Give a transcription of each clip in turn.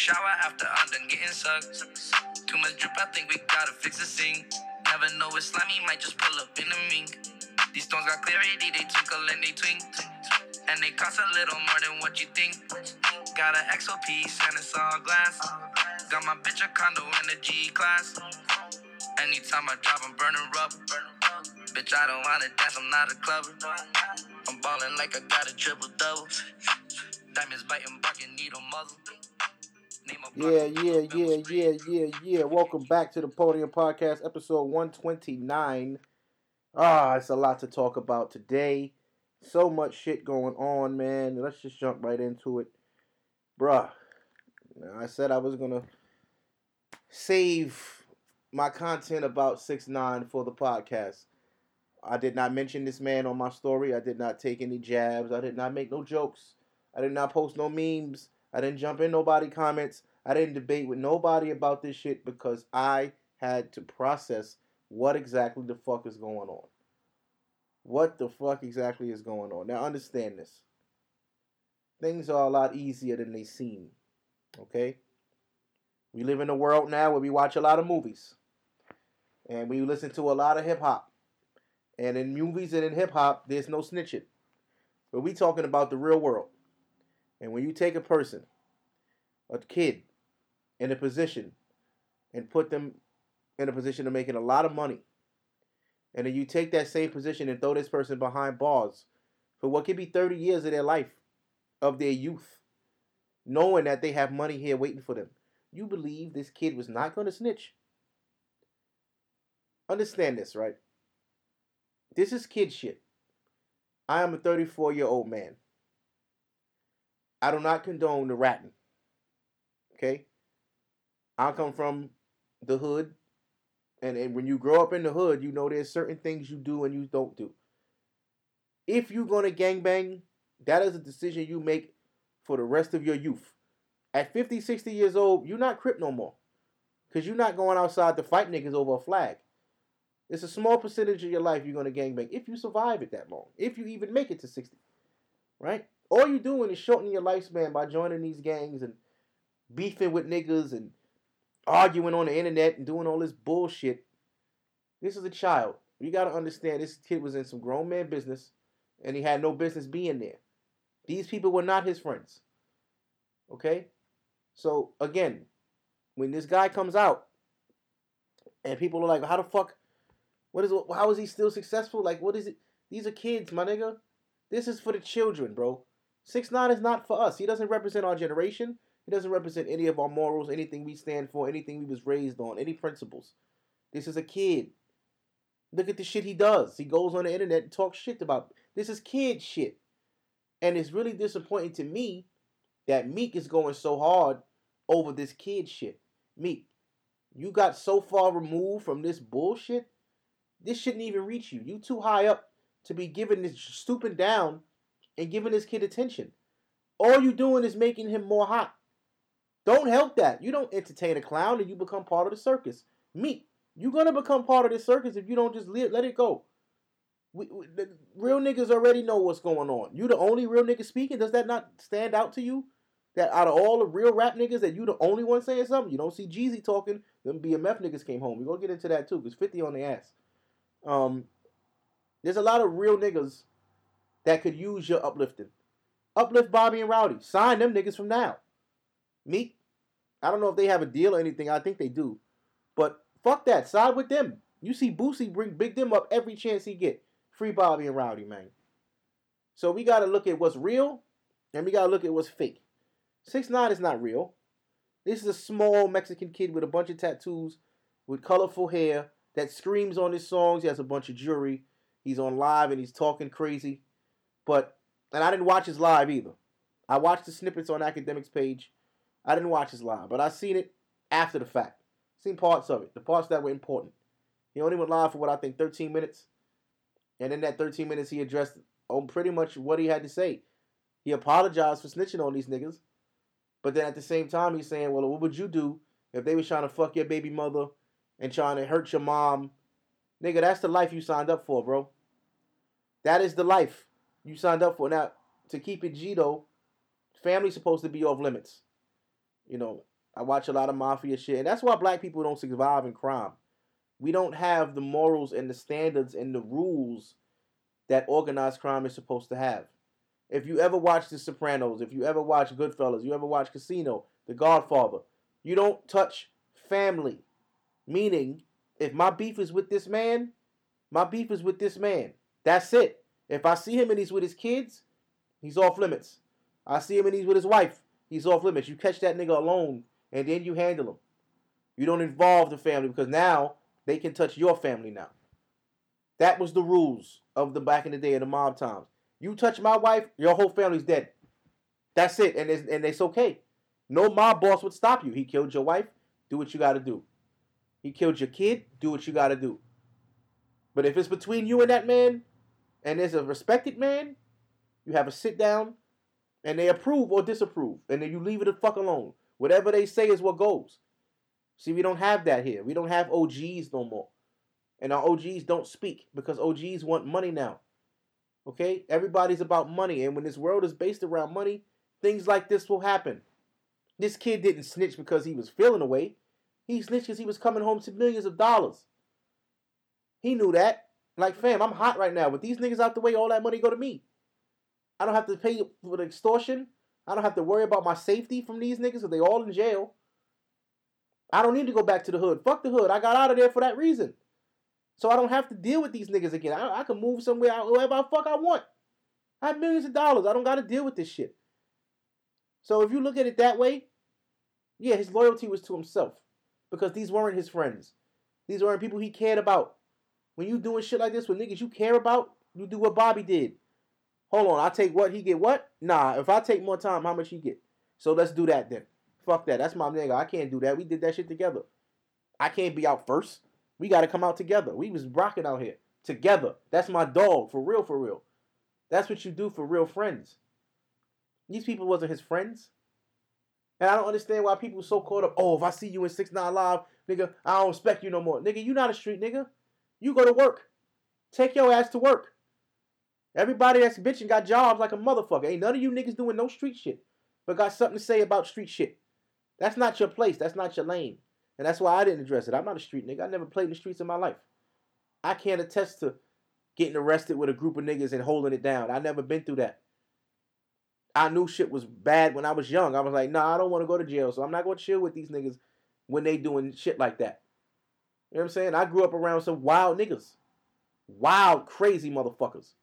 shower after I'm done getting sucked. Too much drip, I think we gotta fix the sink. Never know it's slimy, might just pull up in the mink. These stones got clarity, they twinkle and they twink. And they cost a little more than what you think. Got an XO piece and it's all glass. Got my bitch a condo in the G class. Anytime I drop, I'm burning rubber. Bitch, I don't wanna dance, I'm not a clubber. I'm ballin' like I got a triple double. Diamonds biting, barking, needle muzzle. Yeah, yeah, yeah, yeah, yeah, yeah. Welcome back to the Podium Podcast, episode 129. Ah, it's a lot to talk about today. So much shit going on, man. Let's just jump right into it. Bruh, I said I was going to save my content about 6 9 for the podcast. I did not mention this man on my story. I did not take any jabs. I did not make no jokes. I did not post no memes. I didn't jump in nobody comments. I didn't debate with nobody about this shit because I had to process what exactly the fuck is going on. What the fuck exactly is going on? Now understand this. Things are a lot easier than they seem. Okay? We live in a world now where we watch a lot of movies. And we listen to a lot of hip hop. And in movies and in hip hop, there's no snitching. But we talking about the real world. And when you take a person, a kid, in a position and put them in a position of making a lot of money, and then you take that same position and throw this person behind bars for what could be 30 years of their life, of their youth, knowing that they have money here waiting for them, you believe this kid was not going to snitch? Understand this, right? This is kid shit. I am a 34 year old man. I do not condone the ratting. Okay? I come from the hood. And, and when you grow up in the hood, you know there's certain things you do and you don't do. If you're going to gangbang, that is a decision you make for the rest of your youth. At 50, 60 years old, you're not crip no more. Because you're not going outside to fight niggas over a flag. It's a small percentage of your life you're going to gangbang if you survive it that long. If you even make it to 60. Right? All you're doing is shortening your lifespan by joining these gangs and beefing with niggas and arguing on the internet and doing all this bullshit. This is a child. You got to understand this kid was in some grown man business and he had no business being there. These people were not his friends. Okay? So, again, when this guy comes out and people are like, how the fuck, what is, how is he still successful? Like, what is it? These are kids, my nigga. This is for the children, bro. Six nine is not for us. He doesn't represent our generation. He doesn't represent any of our morals, anything we stand for, anything we was raised on, any principles. This is a kid. Look at the shit he does. He goes on the internet and talks shit about. This is kid shit. And it's really disappointing to me that Meek is going so hard over this kid shit. Meek, you got so far removed from this bullshit. This shouldn't even reach you. You too high up to be giving this stooping down and giving this kid attention. All you doing is making him more hot. Don't help that. You don't entertain a clown and you become part of the circus. Me, you're gonna become part of the circus if you don't just let, let it go. We, we, the real niggas already know what's going on. You the only real nigga speaking. Does that not stand out to you? That out of all the real rap niggas, that you the only one saying something. You don't see Jeezy talking. Them BMF niggas came home. We gonna get into that too, cause Fifty on the ass. Um, there's a lot of real niggas that could use your uplifting. Uplift Bobby and Rowdy. Sign them niggas from now. Meek, I don't know if they have a deal or anything. I think they do. But fuck that. Side with them. You see Boosie bring big them up every chance he get. Free Bobby and Rowdy, man. So we gotta look at what's real and we gotta look at what's fake. Six nine is not real. This is a small Mexican kid with a bunch of tattoos, with colorful hair that screams on his songs. He has a bunch of jewelry. He's on live and he's talking crazy. But and I didn't watch his live either. I watched the snippets on Akademiks page. I didn't watch his live, but I seen it after the fact. Seen parts of it, the parts that were important. He only went live for what I think 13 minutes, and in that 13 minutes he addressed on pretty much what he had to say. He apologized for snitching on these niggas, but then at the same time he's saying, "Well, what would you do if they was trying to fuck your baby mother and trying to hurt your mom?" Nigga, that's the life you signed up for, bro. That is the life you signed up for. Now, to keep it G though, family's supposed to be off limits. You know, I watch a lot of mafia shit, and that's why black people don't survive in crime. We don't have the morals and the standards and the rules that organized crime is supposed to have. If you ever watch The Sopranos, if you ever watch Goodfellas, you ever watch Casino, The Godfather, you don't touch family. Meaning, if my beef is with this man, my beef is with this man. That's it. If I see him and he's with his kids, he's off limits. I see him and he's with his wife, he's off limits. You catch that nigga alone and then you handle him. You don't involve the family because now they can touch your family now. That was the rules of the back in the day of the mob times. You touch my wife, your whole family's dead. That's it, and it's, and it's okay. No mob boss would stop you. He killed your wife, do what you got to do. He killed your kid, do what you got to do. But if it's between you and that man, and as a respected man, you have a sit down, and they approve or disapprove, and then you leave it the fuck alone. Whatever they say is what goes. See, we don't have that here. We don't have OGs no more. And our OGs don't speak because OGs want money now. Okay? Everybody's about money. And when this world is based around money, things like this will happen. This kid didn't snitch because he was feeling away. He snitched because he was coming home to millions of dollars. He knew that. Like, fam, I'm hot right now. With these niggas out the way, all that money go to me. I don't have to pay for the extortion. I don't have to worry about my safety from these niggas because they all in jail. I don't need to go back to the hood. Fuck the hood. I got out of there for that reason. So I don't have to deal with these niggas again. I, I can move somewhere, wherever the fuck I want. I have millions of dollars. I don't got to deal with this shit. So if you look at it that way, yeah, his loyalty was to himself because these weren't his friends. These weren't people he cared about. When you doing shit like this with niggas you care about, you do what Bobby did. Hold on, I take what he get. What? Nah, if I take more time, how much he get? So let's do that then. Fuck that. That's my nigga. I can't do that. We did that shit together. I can't be out first. We got to come out together. We was rocking out here together. That's my dog for real, for real. That's what you do for real friends. These people wasn't his friends. And I don't understand why people so caught up. Oh, if I see you in 6 9 Live, nigga, I don't respect you no more. Nigga, you not a street nigga. You go to work. Take your ass to work. Everybody that's bitching got jobs like a motherfucker. Ain't none of you niggas doing no street shit, but got something to say about street shit. That's not your place. That's not your lane. And that's why I didn't address it. I'm not a street nigga. I never played in the streets in my life. I can't attest to getting arrested with a group of niggas and holding it down. I never been through that. I knew shit was bad when I was young. I was like, nah, I don't want to go to jail, so I'm not going to chill with these niggas when they doing shit like that. You know what I'm saying? I grew up around some wild niggas. Wild, crazy motherfuckers.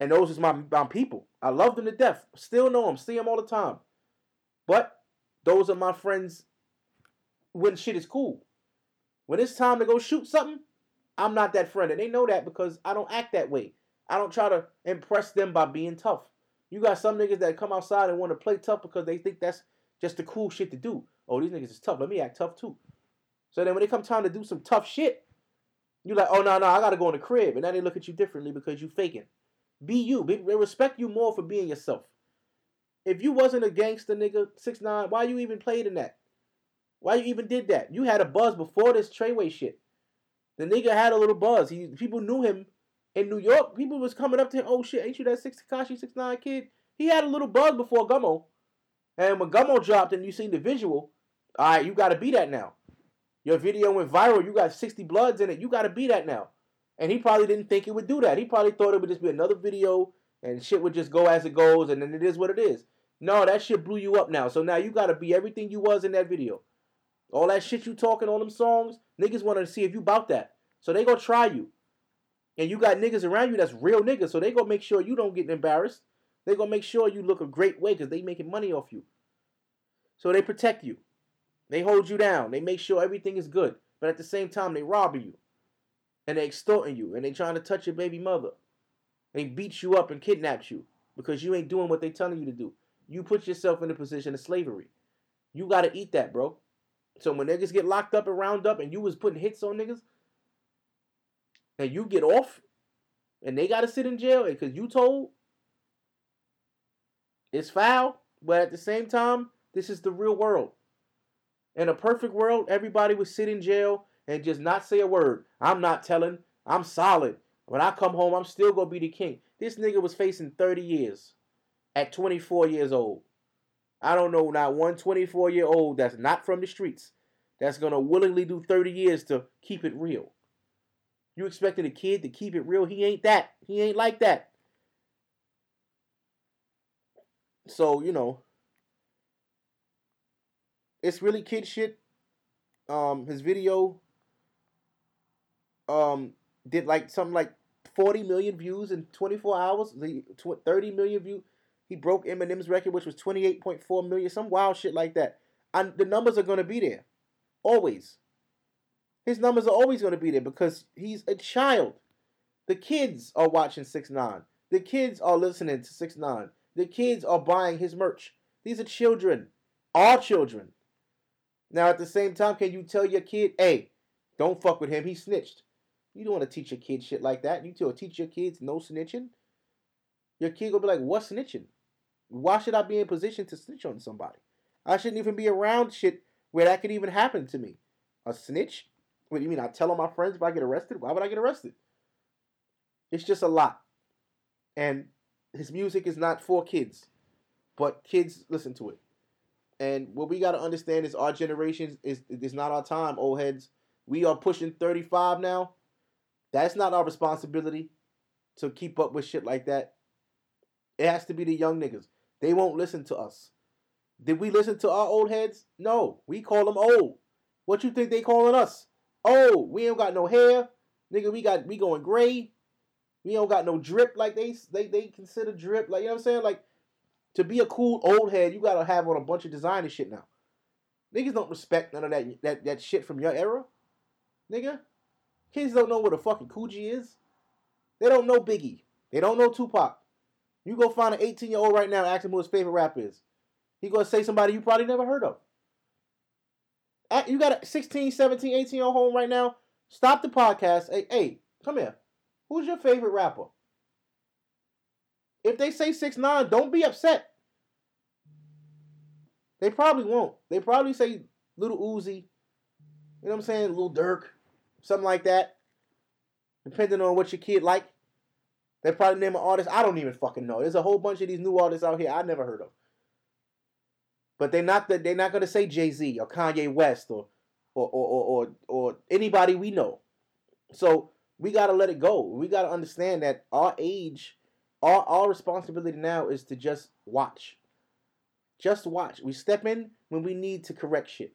And those is my, my people. I love them to death. Still know them. See them all the time. But those are my friends when shit is cool. When it's time to go shoot something, I'm not that friend. And they know that because I don't act that way. I don't try to impress them by being tough. You got some niggas that come outside and want to play tough because they think that's just the cool shit to do. Oh, these niggas is tough. Let me act tough too. So then when it come time to do some tough shit, you're like, oh no, no, I gotta go in the crib. And now they look at you differently because you faking. Be you. They respect you more for being yourself. If you wasn't a gangster nigga, six nine, why you even played in that? Why you even did that? You had a buzz before this Treyway shit. The nigga had a little buzz. He people knew him in New York. People was coming up to him. Oh shit, ain't you that six Tekashi six nine kid? He had a little buzz before Gummo, and when Gummo dropped and you seen the visual, all right, you got to be that now. Your video went viral. You got sixty bloods in it. You got to be that now. And he probably didn't think it would do that. He probably thought it would just be another video and shit would just go as it goes, and then it is what it is. No, that shit blew you up now. So now you gotta be everything you was in that video. All that shit you talking on them songs, niggas want to see if you bout that. So they gonna try you. And you got niggas around you that's real niggas, so they gonna make sure you don't get embarrassed. They gonna make sure you look a great way because they making money off you. So they protect you. They hold you down. They make sure everything is good. But at the same time, they robbing you. And they extorting you. And they trying to touch your baby mother. They beat you up and kidnapped you because you ain't doing what they telling you to do you put yourself in a position of slavery. You got to eat that, bro. So when niggas get locked up and round up and you was putting hits on niggas and you get off and they got to sit in jail because you told, it's foul. But at the same time, this is the real world. In a perfect world, everybody would sit in jail and just not say a word. I'm not telling. I'm solid. When I come home, I'm still going to be the king. This nigga was facing 30 years at 24 years old. I don't know not one 24 year old that's not from the streets that's gonna willingly do 30 years to keep it real. You expecting a kid to keep it real? He ain't that. He ain't like that. So, you know, it's really kid shit. Um, his video um did like something like 40 million views in 24 hours. The 30 million view. He broke Eminem's record, which was 28.4 million. Some wild shit like that. And the numbers are gonna be there, always. His numbers are always gonna be there because he's a child. The kids are watching Six Nine. The kids are listening to Six Nine. The kids are buying his merch. These are children, all children. Now, at the same time, can you tell your kid, hey, don't fuck with him, he snitched? You don't want to teach your kid shit like that. You tell teach your kids no snitching. Your kid gonna be like, what snitching? Why should I be in position to snitch on somebody? I shouldn't even be around shit where that could even happen to me. A snitch? What do you mean? I tell all my friends if I get arrested? Why would I get arrested? It's just a lot. And his music is not for kids, but kids listen to it. And what we got to understand is our generation is is not our time, old heads. We are pushing 35 now. That's not our responsibility to keep up with shit like that. It has to be the young niggas. They won't listen to us. Did we listen to our old heads? No. We call them old. What you think they calling us? Oh, we ain't got no hair. Nigga, we got we going gray. We don't got no drip like they they they consider drip. Like you know what I'm saying? Like to be a cool old head, you gotta have on a bunch of designer shit now. Niggas don't respect none of that that, that shit from your era. Nigga. Kids don't know what a fucking Coogi is. They don't know Biggie. They don't know Tupac. You go find an 18 year old right now, ask him who his favorite rapper is. He gonna say somebody you probably never heard of. You got a 16, 17, 18 year old home right now. Stop the podcast. Hey, hey, come here. Who's your favorite rapper? If they say six nine, don't be upset. They probably won't. They probably say little Uzi. You know what I'm saying? Little Durk, something like that. Depending on what your kid like. They probably name an artist I don't even fucking know. There's a whole bunch of these new artists out here I never heard of. But they're not the, they're not gonna say Jay Z or Kanye West or or, or or or anybody we know. So we gotta let it go. We gotta understand that our age, our responsibility now is to just watch. Just watch. We step in when we need to correct shit.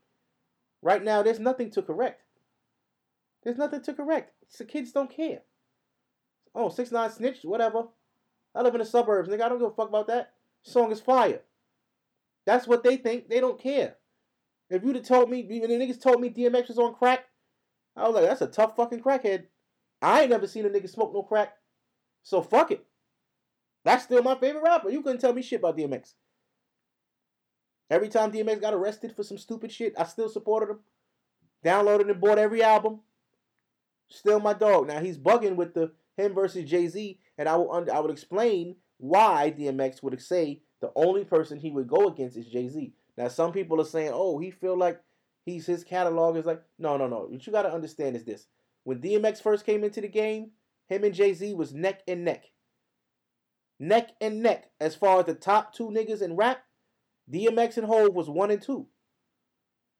Right now, there's nothing to correct. There's nothing to correct. The kids don't care. Oh, six nine snitched, whatever. I live in the suburbs, nigga. I don't give a fuck about that. Song is fire. That's what they think. They don't care. If you'd have told me, even the niggas told me DMX was on crack, I was like, that's a tough fucking crackhead. I ain't never seen a nigga smoke no crack. So fuck it. That's still my favorite rapper. You couldn't tell me shit about DMX. Every time DMX got arrested for some stupid shit, I still supported him. Downloaded and bought every album. Still my dog. Now he's bugging with the him versus Jay Z, and I will under, I would explain why DMX would say the only person he would go against is Jay Z. Now some people are saying, oh, he feel like he's his catalog is like no no no. What you got to understand is this: when DMX first came into the game, him and Jay Z was neck and neck. Neck and neck as far as the top two niggas in rap. DMX and Hove was one and two.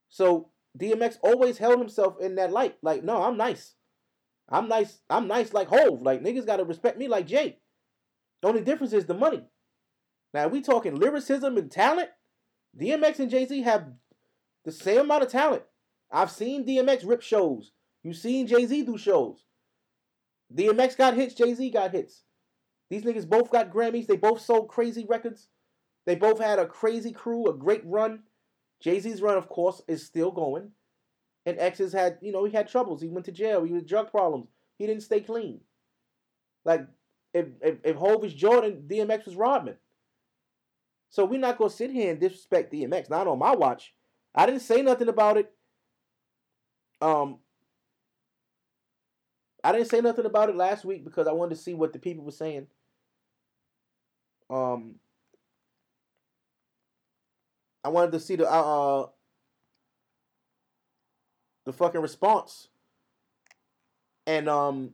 So DMX always held himself in that light. Like, no, I'm nice. I'm nice. I'm nice like Hove. Like niggas gotta respect me like Jay. The only difference is the money. Now we talking lyricism and talent. DMX and Jay Z have the same amount of talent. I've seen DMX rip shows. You've seen Jay Z do shows. DMX got hits. Jay Z got hits. These niggas both got Grammys. They both sold crazy records. They both had a crazy crew, a great run. Jay Z's run, of course, is still going. And X has had, you know, he had troubles. He went to jail. He had drug problems. He didn't stay clean. Like, if if, if Hove was Jordan, DMX was Rodman. So we're not gonna sit here and disrespect DMX. Not on my watch. I didn't say nothing about it. Um, I didn't say nothing about it last week because I wanted to see what the people were saying. Um, I wanted to see the uh, uh the fucking response, and um,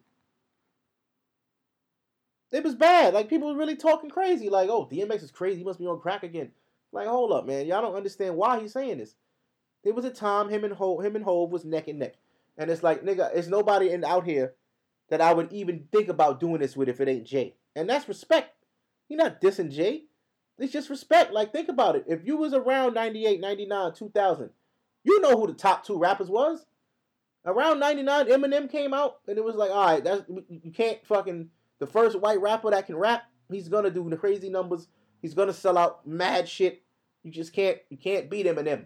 it was bad. Like people were really talking crazy. Like, oh, DMX is crazy. He must be on crack again. Like, hold up, man. Y'all don't understand why he's saying this. There was a time him and Hove, him and Hove was neck and neck. And it's like, nigga, it's nobody in out here that I would even think about doing this with if it ain't Jay. And that's respect. You're not dissing Jay. It's just respect. Like, think about it. If you was around 98, 99, 2000, you know who the top two rappers was. Around 99, Eminem came out, and it was like, all right, that's you can't fucking the first white rapper that can rap. He's gonna do the crazy numbers. He's gonna sell out mad shit. You just can't you can't beat Eminem.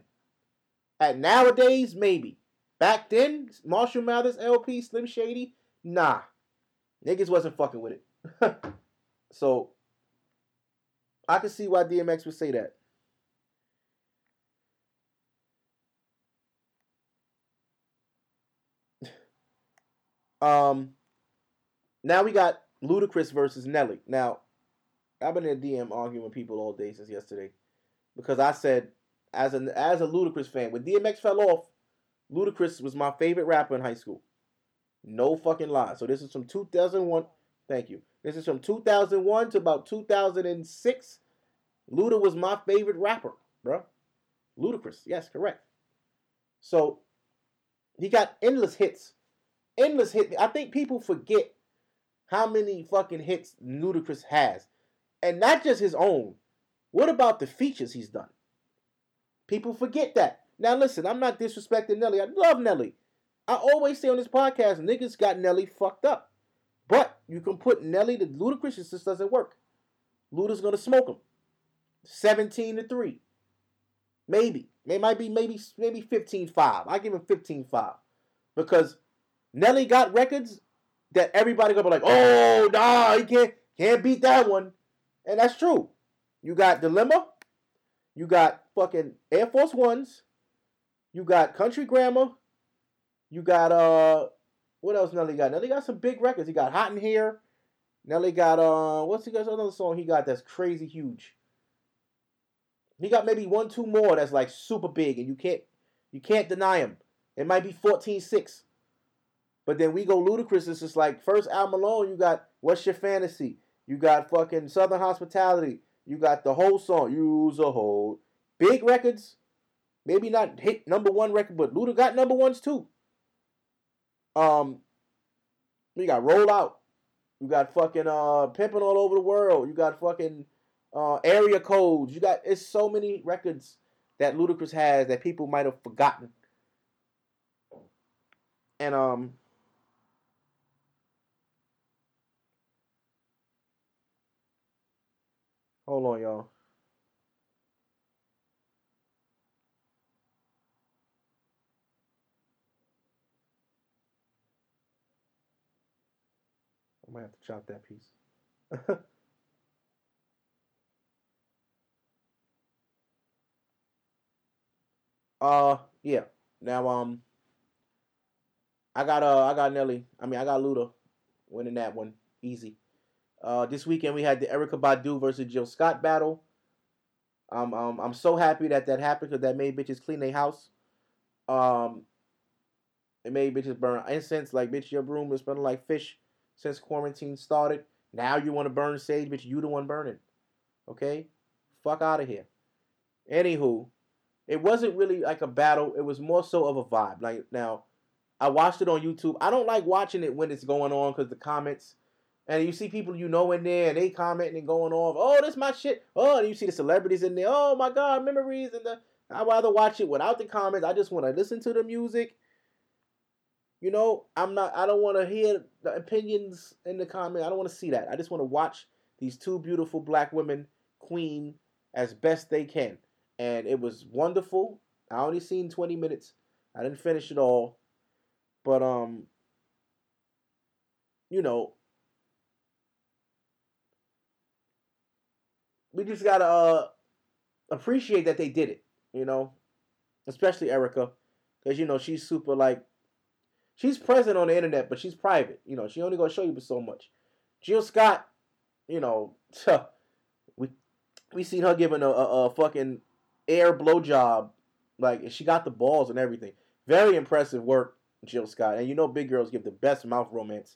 At nowadays, maybe. Back then, Marshall Mathers, LP, Slim Shady, nah. Niggas wasn't fucking with it. so I can see why DMX would say that. um now we got Ludacris versus Nelly. Now, I've been in a DM arguing with people all day since yesterday because I said as an as a Ludacris fan, when DMX fell off, Ludacris was my favorite rapper in high school. No fucking lie. So this is from 2001. Thank you. This is from 2001 to about 2006. Luda was my favorite rapper, bro. Ludacris. Yes, correct. So he got endless hits. Endless hit. I think people forget how many fucking hits Ludacris has. And not just his own. What about the features he's done? People forget that. Now listen, I'm not disrespecting Nelly. I love Nelly. I always say on this podcast, niggas got Nelly fucked up. But you can put Nelly to Ludacris, it just doesn't work. Luda's gonna smoke him. 17 to 3. Maybe. It might be maybe maybe 15-5. I give him 15-5. Because Nelly got records that everybody gonna be like, oh nah, he can't can't beat that one. And that's true. You got Dilemma, you got fucking Air Force Ones. You got Country Grammar. You got uh what else Nelly got? Nelly got some big records. He got Hot in Here. Nelly got uh what's he got another song he got that's crazy huge. He got maybe one, two more that's like super big and you can't you can't deny him. It might be 14-6. But then we go Ludacris. It's just like first album alone, you got What's Your Fantasy? You got fucking Southern Hospitality. You got the whole song, You's a Ho. Big records. Maybe not hit number one record, but Luda got number ones too. Um, you got Roll Out. You got fucking uh pimping all over the world. You got fucking uh area codes. You got it's so many records that Ludacris has that people might have forgotten. And um Hold on, y'all. I might have to chop that piece. uh yeah. Now um I got uh I got Nelly. I mean I got Luda winning that one. Easy. Uh, this weekend we had the Erykah Badu versus Jill Scott battle. Um, um, I'm so happy that that happened because that made bitches clean their house. Um, it made bitches burn incense. Like, bitch, your broom is smelling like fish since quarantine started. Now you want to burn sage, bitch. You the one burning. Okay? Fuck out of here. Anywho, it wasn't really like a battle. It was more so of a vibe. Like, now, I watched it on YouTube. I don't like watching it when it's going on because the comments and you see people you know in there and they commenting and going off, oh, this my shit. Oh, and you see the celebrities in there, oh my god, memories and the I'd rather watch it without the comments. I just want to listen to the music. You know, I'm not I don't want to hear the opinions in the comment. I don't want to see that. I just want to watch these two beautiful black women queen as best they can. And it was wonderful. I only seen 20 minutes. I didn't finish it all. But um you know, we just gotta uh, appreciate that they did it. You know, especially Erykah, because you know she's super like she's present on the internet, but she's private. You know, she only gonna show you so much. Jill Scott, you know, we we seen her giving a, a, a fucking air blowjob, like she got the balls and everything. Very impressive work, Jill Scott. And you know, big girls give the best mouth romance.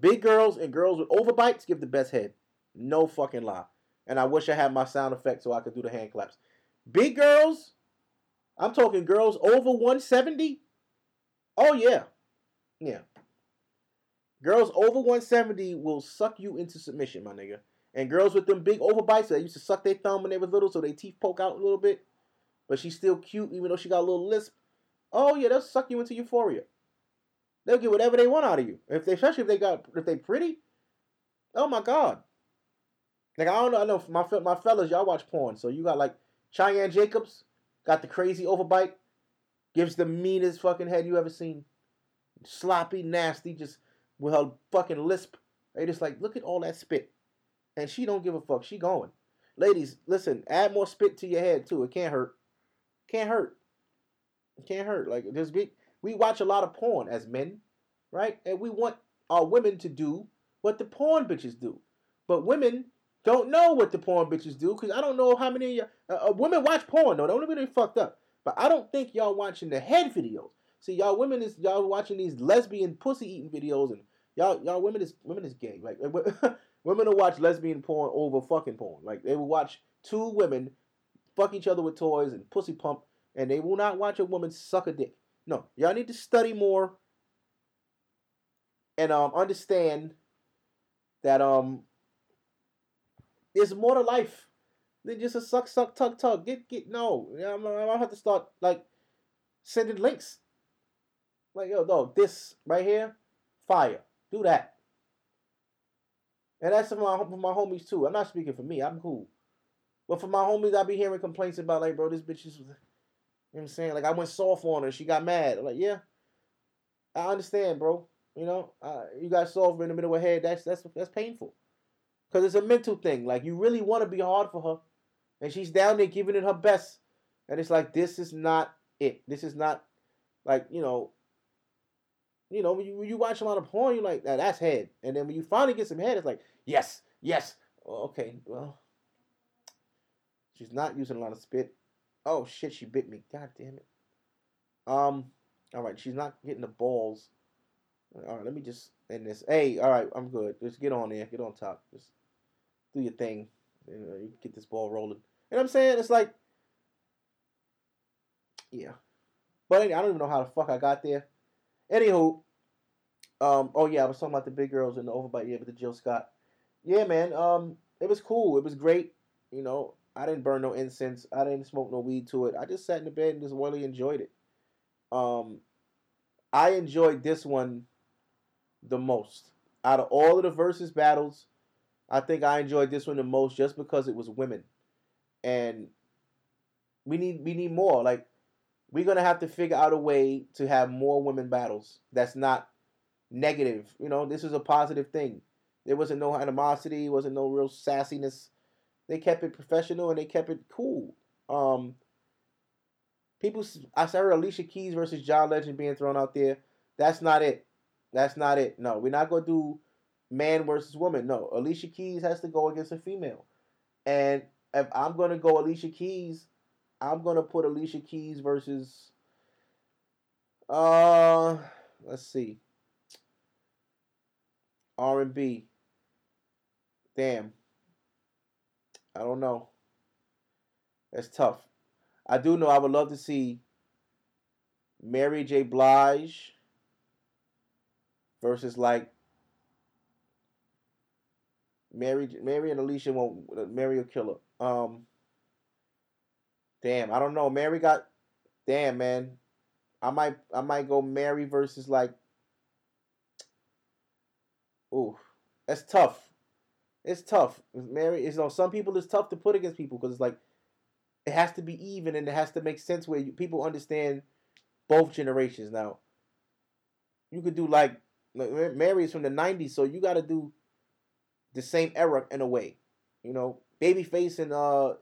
Big girls and girls with overbites give the best head. No fucking lie. And I wish I had my sound effect so I could do the hand claps. Big girls, I'm talking girls over 170. Oh yeah. Yeah. Girls over 170 will suck you into submission, my nigga. And girls with them big overbites that used to suck their thumb when they was little so their teeth poke out a little bit, but she's still cute even though she got a little lisp. Oh yeah, they'll suck you into euphoria. They'll get whatever they want out of you. If they, especially if they got, if they pretty. Oh my god. Like I don't know, I know my my fellas, y'all watch porn, so you got like Cheyenne Jacobs, got the crazy overbite, gives the meanest fucking head you ever seen, sloppy, nasty, just with her fucking lisp. They just like look at all that spit, and she don't give a fuck. She going. Ladies, listen, add more spit to your head too. It can't hurt. Can't hurt. It can't hurt. Like there's big we watch a lot of porn as men, right? And we want our women to do what the porn bitches do. But women don't know what the porn bitches do because I don't know how many uh, uh, women watch porn though. Don't let me fucked up. But I don't think y'all watching the head videos. See, y'all women is y'all watching these lesbian pussy eating videos and y'all y'all women is women is gay. Like women will watch lesbian porn over fucking porn. Like they will watch two women fuck each other with toys and pussy pump, and they will not watch a woman suck a dick. No, y'all need to study more and um understand that um there's more to life than just a suck suck tug tug. Get get no. I'm, I'm have to start like sending links. Like yo, dog, this right here, fire. Do that. And that's for my for my homies too. I'm not speaking for me. I'm cool. But for my homies, I be hearing complaints about like, bro, this bitch is You know what I'm saying? Like I went soft on her, she got mad. I'm like, yeah, I understand, bro. You know, uh, you got soft in the middle of her head. That's that's that's painful, cause it's a mental thing. Like you really want to be hard for her, and she's down there giving it her best, and it's like this is not it. This is not like you know. You know, when you, when you watch a lot of porn, you're like, that's head. And then when you finally get some head, it's like, yes, yes. okay, well, she's not using a lot of spit. Oh shit, she bit me. God damn it. Um, all right, she's not getting the balls. All right, let me just end this. Hey, all right, I'm good. Just get on there, get on top. Just do your thing. You, know, you get this ball rolling. And I'm saying it's like, yeah. But I don't even know how the fuck I got there. Anywho, um, oh yeah, I was talking about the big girls in the overbite. Yeah, with the Jill Scott. Yeah, man. Um, it was cool. It was great. You know, I didn't burn no incense. I didn't smoke no weed to it. I just sat in the bed and just really enjoyed it. Um, I enjoyed this one the most out of all of the versus battles. I think I enjoyed this one the most just because it was women, and we need we need more. Like we're gonna have to figure out a way to have more women battles. That's not negative. You know, this is a positive thing. There wasn't no animosity. Wasn't no real sassiness they kept it professional and they kept it cool. Um, people, I heard Alicia Keys versus John Legend being thrown out there. That's not it. That's not it. No, we're not gonna do man versus woman. No, Alicia Keys has to go against a female. And if I'm gonna go Alicia Keys, I'm gonna put Alicia Keys versus uh let's see. R and B. Damn. I don't know. That's tough. I do know I would love to see Mary J. Blige versus like Mary Mary and Alicia won't Mary will kill her. Um Damn, I don't know. Mary got damn man. I might I might go Mary versus like Ooh, that's tough it's tough. Mary, you know, some people it's tough to put against people because it's like it has to be even and it has to make sense where you, people understand both generations. Now, you could do like Mary is from the '90s, so you got to do the same era in a way. You know, Babyface and uh,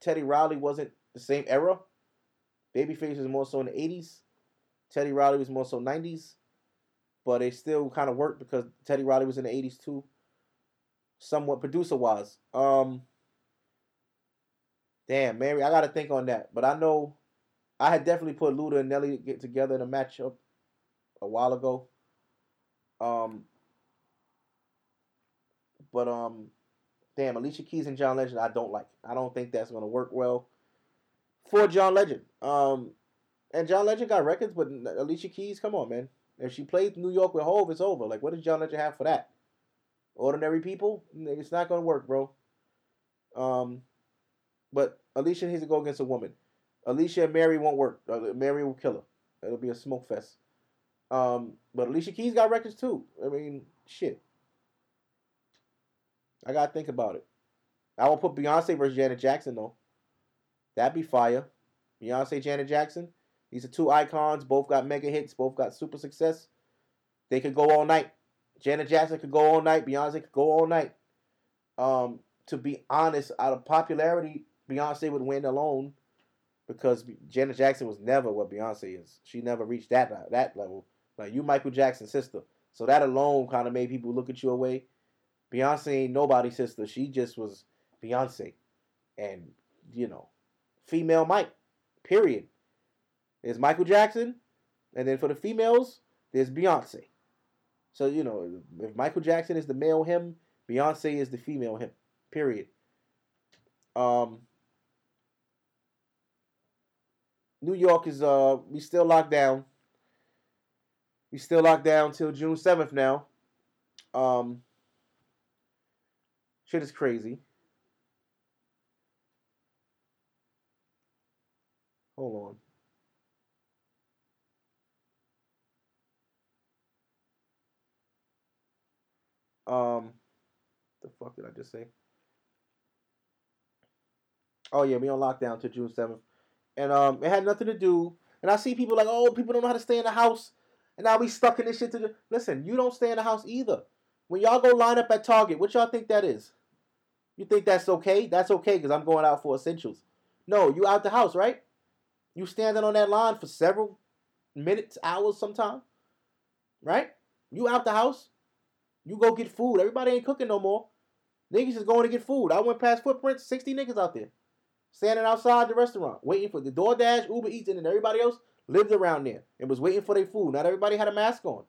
Teddy Riley wasn't the same era. Babyface was more so in the '80s. Teddy Riley was more so '90s, but it still kind of worked because Teddy Riley was in the '80s too somewhat producer wise. Um, damn, Mary, I gotta think on that. But I know I had definitely put Luda and Nelly get together in a matchup a while ago. Um, but um, damn, Alicia Keys and John Legend, I don't like. I don't think that's gonna work well for John Legend. Um, and John Legend got records, but Alicia Keys, come on, man. If she plays New York with Hove, it's over. Like, what does John Legend have for that? Ordinary people, it's not gonna work, bro. Um, but Alicia needs to go against a woman. Alicia and Mary won't work. Uh, Mary will kill her. It'll be a smoke fest. Um, but Alicia Keys got records too. I mean, shit. I gotta think about it. I will put Beyonce versus Janet Jackson though. That'd be fire. Beyonce, Janet Jackson. These are two icons. Both got mega hits. Both got super success. They could go all night. Janet Jackson could go all night. Beyonce could go all night. Um, to be honest, out of popularity, Beyonce would win alone because Janet Jackson was never what Beyonce is. She never reached that that level. Like you, Michael Jackson's sister. So that alone kind of made people look at you away. Beyonce ain't nobody's sister. She just was Beyonce, and you know, female Mike. Period. There's Michael Jackson, and then for the females, there's Beyonce. So you know, if Michael Jackson is the male him, Beyonce is the female him. Period. Um, New York is uh we still locked down. We still locked down till June seventh now. Um, shit is crazy. Hold on. Um, the fuck did I just say? Oh yeah, we on lockdown till June seventh, and um, it had nothing to do. And I see people like, oh, people don't know how to stay in the house, and now we stuck in this shit. To listen, you don't stay in the house either. When y'all go line up at Target, what y'all think that is? You think that's okay? That's okay because I'm going out for essentials. No, you out the house, right? You standing on that line for several minutes, hours, sometime, right? You out the house. You go get food. Everybody ain't cooking no more. Niggas is going to get food. I went past footprints, 60 niggas out there standing outside the restaurant, waiting for the DoorDash, Uber Eats, and everybody else lived around there and was waiting for their food. Not everybody had a mask on.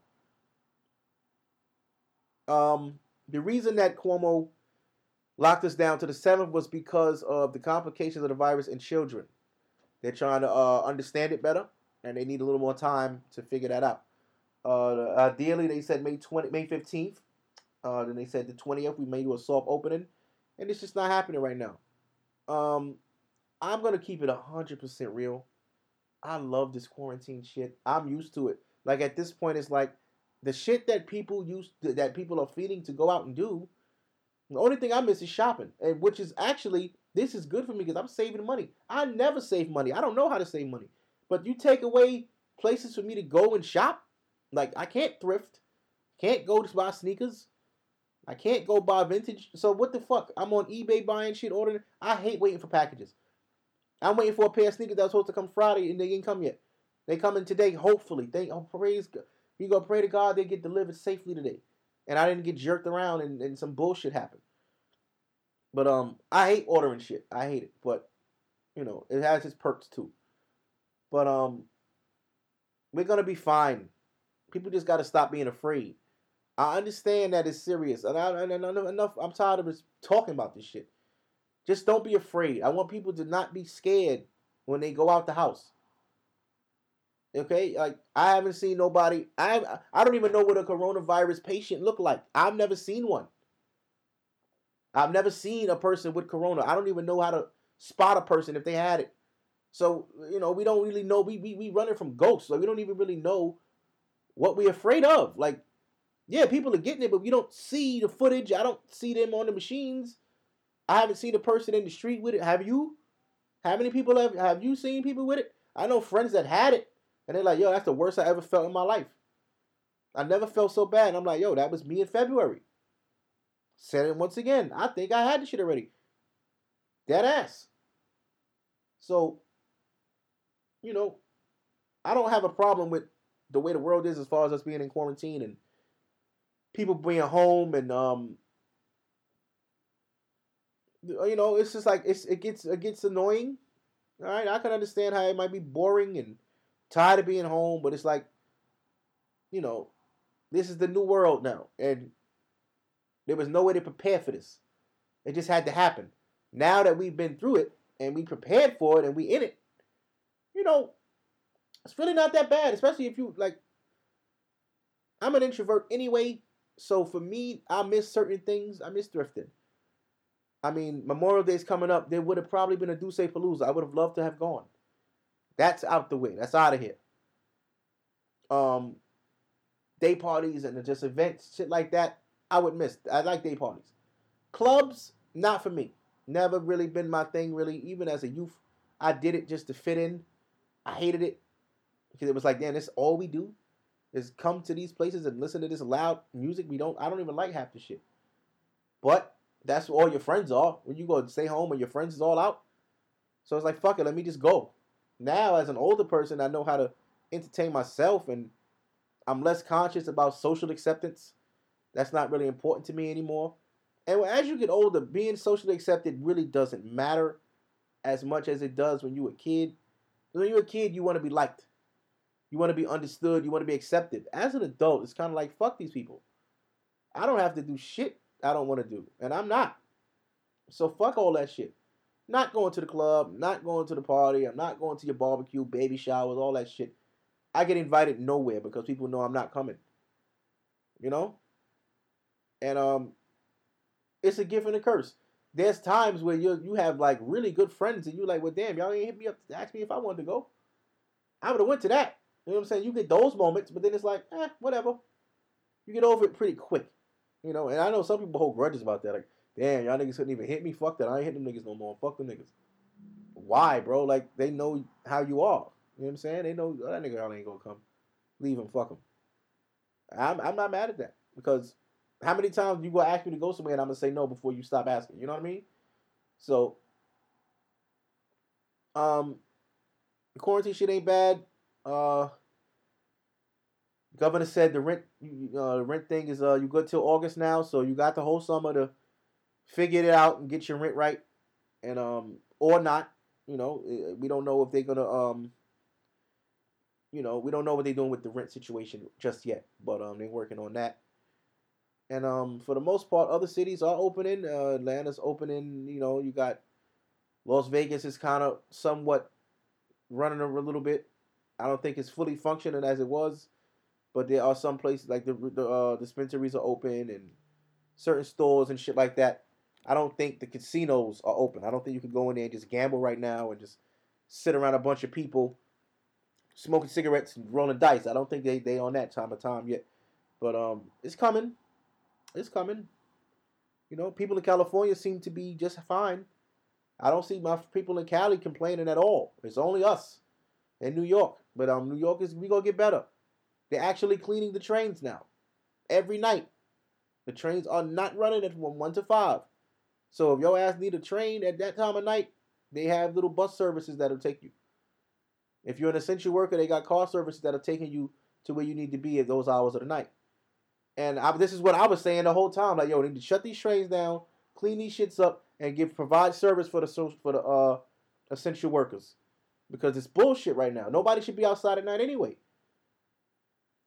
Um, the reason that Cuomo locked us down to the seventh was because of the complications of the virus in children. They're trying to uh, understand it better, and they need a little more time to figure that out. Uh, ideally, they said May twenty, May fifteenth. Uh, then they said the twentieth. We may do a soft opening, and it's just not happening right now. Um, I'm gonna keep it hundred percent real. I love this quarantine shit. I'm used to it. Like at this point, it's like the shit that people use that people are feeding to go out and do. The only thing I miss is shopping, and which is actually this is good for me because I'm saving money. I never save money. I don't know how to save money. But you take away places for me to go and shop. Like I can't thrift, can't go to buy sneakers. I can't go buy vintage. So what the fuck? I'm on eBay buying shit, ordering. I hate waiting for packages. I'm waiting for a pair of sneakers that was supposed to come Friday and they didn't come yet. They coming today, hopefully. They oh praise God. We gonna pray to God they get delivered safely today. And I didn't get jerked around and, and some bullshit happened. But um I hate ordering shit. I hate it. But you know, it has its perks too. But um we're gonna be fine. People just gotta stop being afraid. I understand that it's serious, and I and enough. I'm tired of us talking about this shit. Just don't be afraid. I want people to not be scared when they go out the house. Okay, like I haven't seen nobody. I I don't even know what a coronavirus patient look like. I've never seen one. I've never seen a person with corona. I don't even know how to spot a person if they had it. So you know, we don't really know. We we we running from ghosts. Like we don't even really know what we're afraid of. Like, yeah, people are getting it, but we don't see the footage. I don't see them on the machines. I haven't seen a person in the street with it. Have you? How many people have have you seen people with it? I know friends that had it, and they're like, "Yo, that's the worst I ever felt in my life." I never felt so bad. And I'm like, "Yo, that was me in February." Said it once again. I think I had the shit already. Dead ass. So, you know, I don't have a problem with the way the world is as far as us being in quarantine and people being home and um you know, it's just like it's it gets it gets annoying. All right, I can understand how it might be boring and tired of being home, but it's like, you know, this is the new world now, and there was no way to prepare for this. It just had to happen. Now that we've been through it and we prepared for it and we in it, you know, it's really not that bad, especially if you like I'm an introvert anyway, so for me, I miss certain things. I miss thrifting. I mean, Memorial Day's coming up. There would have probably been a Duce Palooza. I would have loved to have gone. That's out the way. That's out of here. Um, day parties and just events, shit like that. I would miss. I like day parties. Clubs, not for me. Never really been my thing. Really, even as a youth, I did it just to fit in. I hated it because it was like, damn, this all we do is come to these places and listen to this loud music. We don't. I don't even like half the shit. But that's where all your friends are. When you go stay home and your friends is all out. So it's like, fuck it, let me just go. Now, as an older person, I know how to entertain myself and I'm less conscious about social acceptance. That's not really important to me anymore. And as you get older, being socially accepted really doesn't matter as much as it does when you're a kid. When you're a kid, you want to be liked. You want to be understood. You want to be accepted. As an adult, it's kind of like, fuck these people. I don't have to do shit I don't want to do. And I'm not. So fuck all that shit. Not going to the club, not going to the party, I'm not going to your barbecue, baby showers, all that shit. I get invited nowhere because people know I'm not coming. You know? And um it's a gift and a curse. There's times where you you have like really good friends and you're like, well damn, y'all ain't hit me up to ask me if I wanted to go. I would have went to that. You know what I'm saying? You get those moments, but then it's like, eh, whatever. You get over it pretty quick. You know, and I know some people hold grudges about that. Like, damn, y'all niggas couldn't even hit me. Fuck that. I ain't hitting them niggas no more. Fuck them niggas. Why, bro? Like, they know how you are. You know what I'm saying? They know oh, that nigga ain't gonna come. Leave him. Fuck him. I'm, I'm not mad at that because how many times you gonna ask me to go somewhere and I'm gonna say no before you stop asking? You know what I mean? So, um, the quarantine shit ain't bad. Uh, governor said the rent uh, the rent thing is uh you good till August now, so you got the whole summer to figure it out and get your rent right, and um or not. You know, eh, we don't know if they're gonna um. You know, we don't know what they're doing with the rent situation just yet, but um, they're working on that. And um, for the most part, other cities are opening. Uh, Atlanta's opening. You know, you got Las Vegas is kind of somewhat running a little bit. I don't think it's fully functioning as it was but there are some places like the the uh, dispensaries are open and certain stores and shit like that. I don't think the casinos are open. I don't think you can go in there and just gamble right now and just sit around a bunch of people smoking cigarettes and rolling dice. I don't think they they on that time of time yet. But um it's coming. It's coming. You know, people in California seem to be just fine. I don't see my people in Cali complaining at all. It's only us in New York. But um New York is we gonna get better. They're actually cleaning the trains now. Every night. The trains are not running at from 1 to 5. So if your ass need a train at that time of night, they have little bus services that'll take you. If you're an essential worker, they got car services that are taking you to where you need to be at those hours of the night. And I, this is what I was saying the whole time. Like, yo, need to shut these trains down, clean these shits up, and give provide service for the for the uh, essential workers. Because it's bullshit right now. Nobody should be outside at night anyway.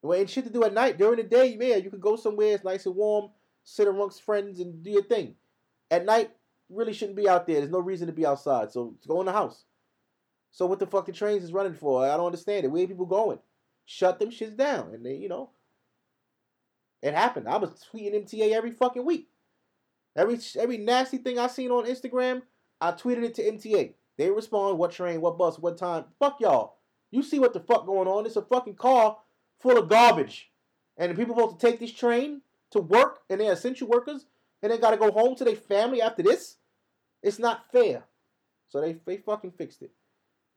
Well, ain't shit to do at night. During the day, man, you can go somewhere, it's nice and warm, sit amongst friends and do your thing. At night, really shouldn't be out there. There's no reason to be outside. So go in the house. So what the fuck the trains is running for? I don't understand it. Where people going? Shut them shits down. And they, you know, it happened. I was tweeting MTA every fucking week. Every every nasty thing I seen on Instagram, I tweeted it to MTA. They respond, what train, what bus, what time. Fuck y'all. You see what the fuck going on. It's a fucking car full of garbage. And the people supposed to take this train to work and they're essential workers and they gotta go home to their family after this. It's not fair. So they they fucking fixed it.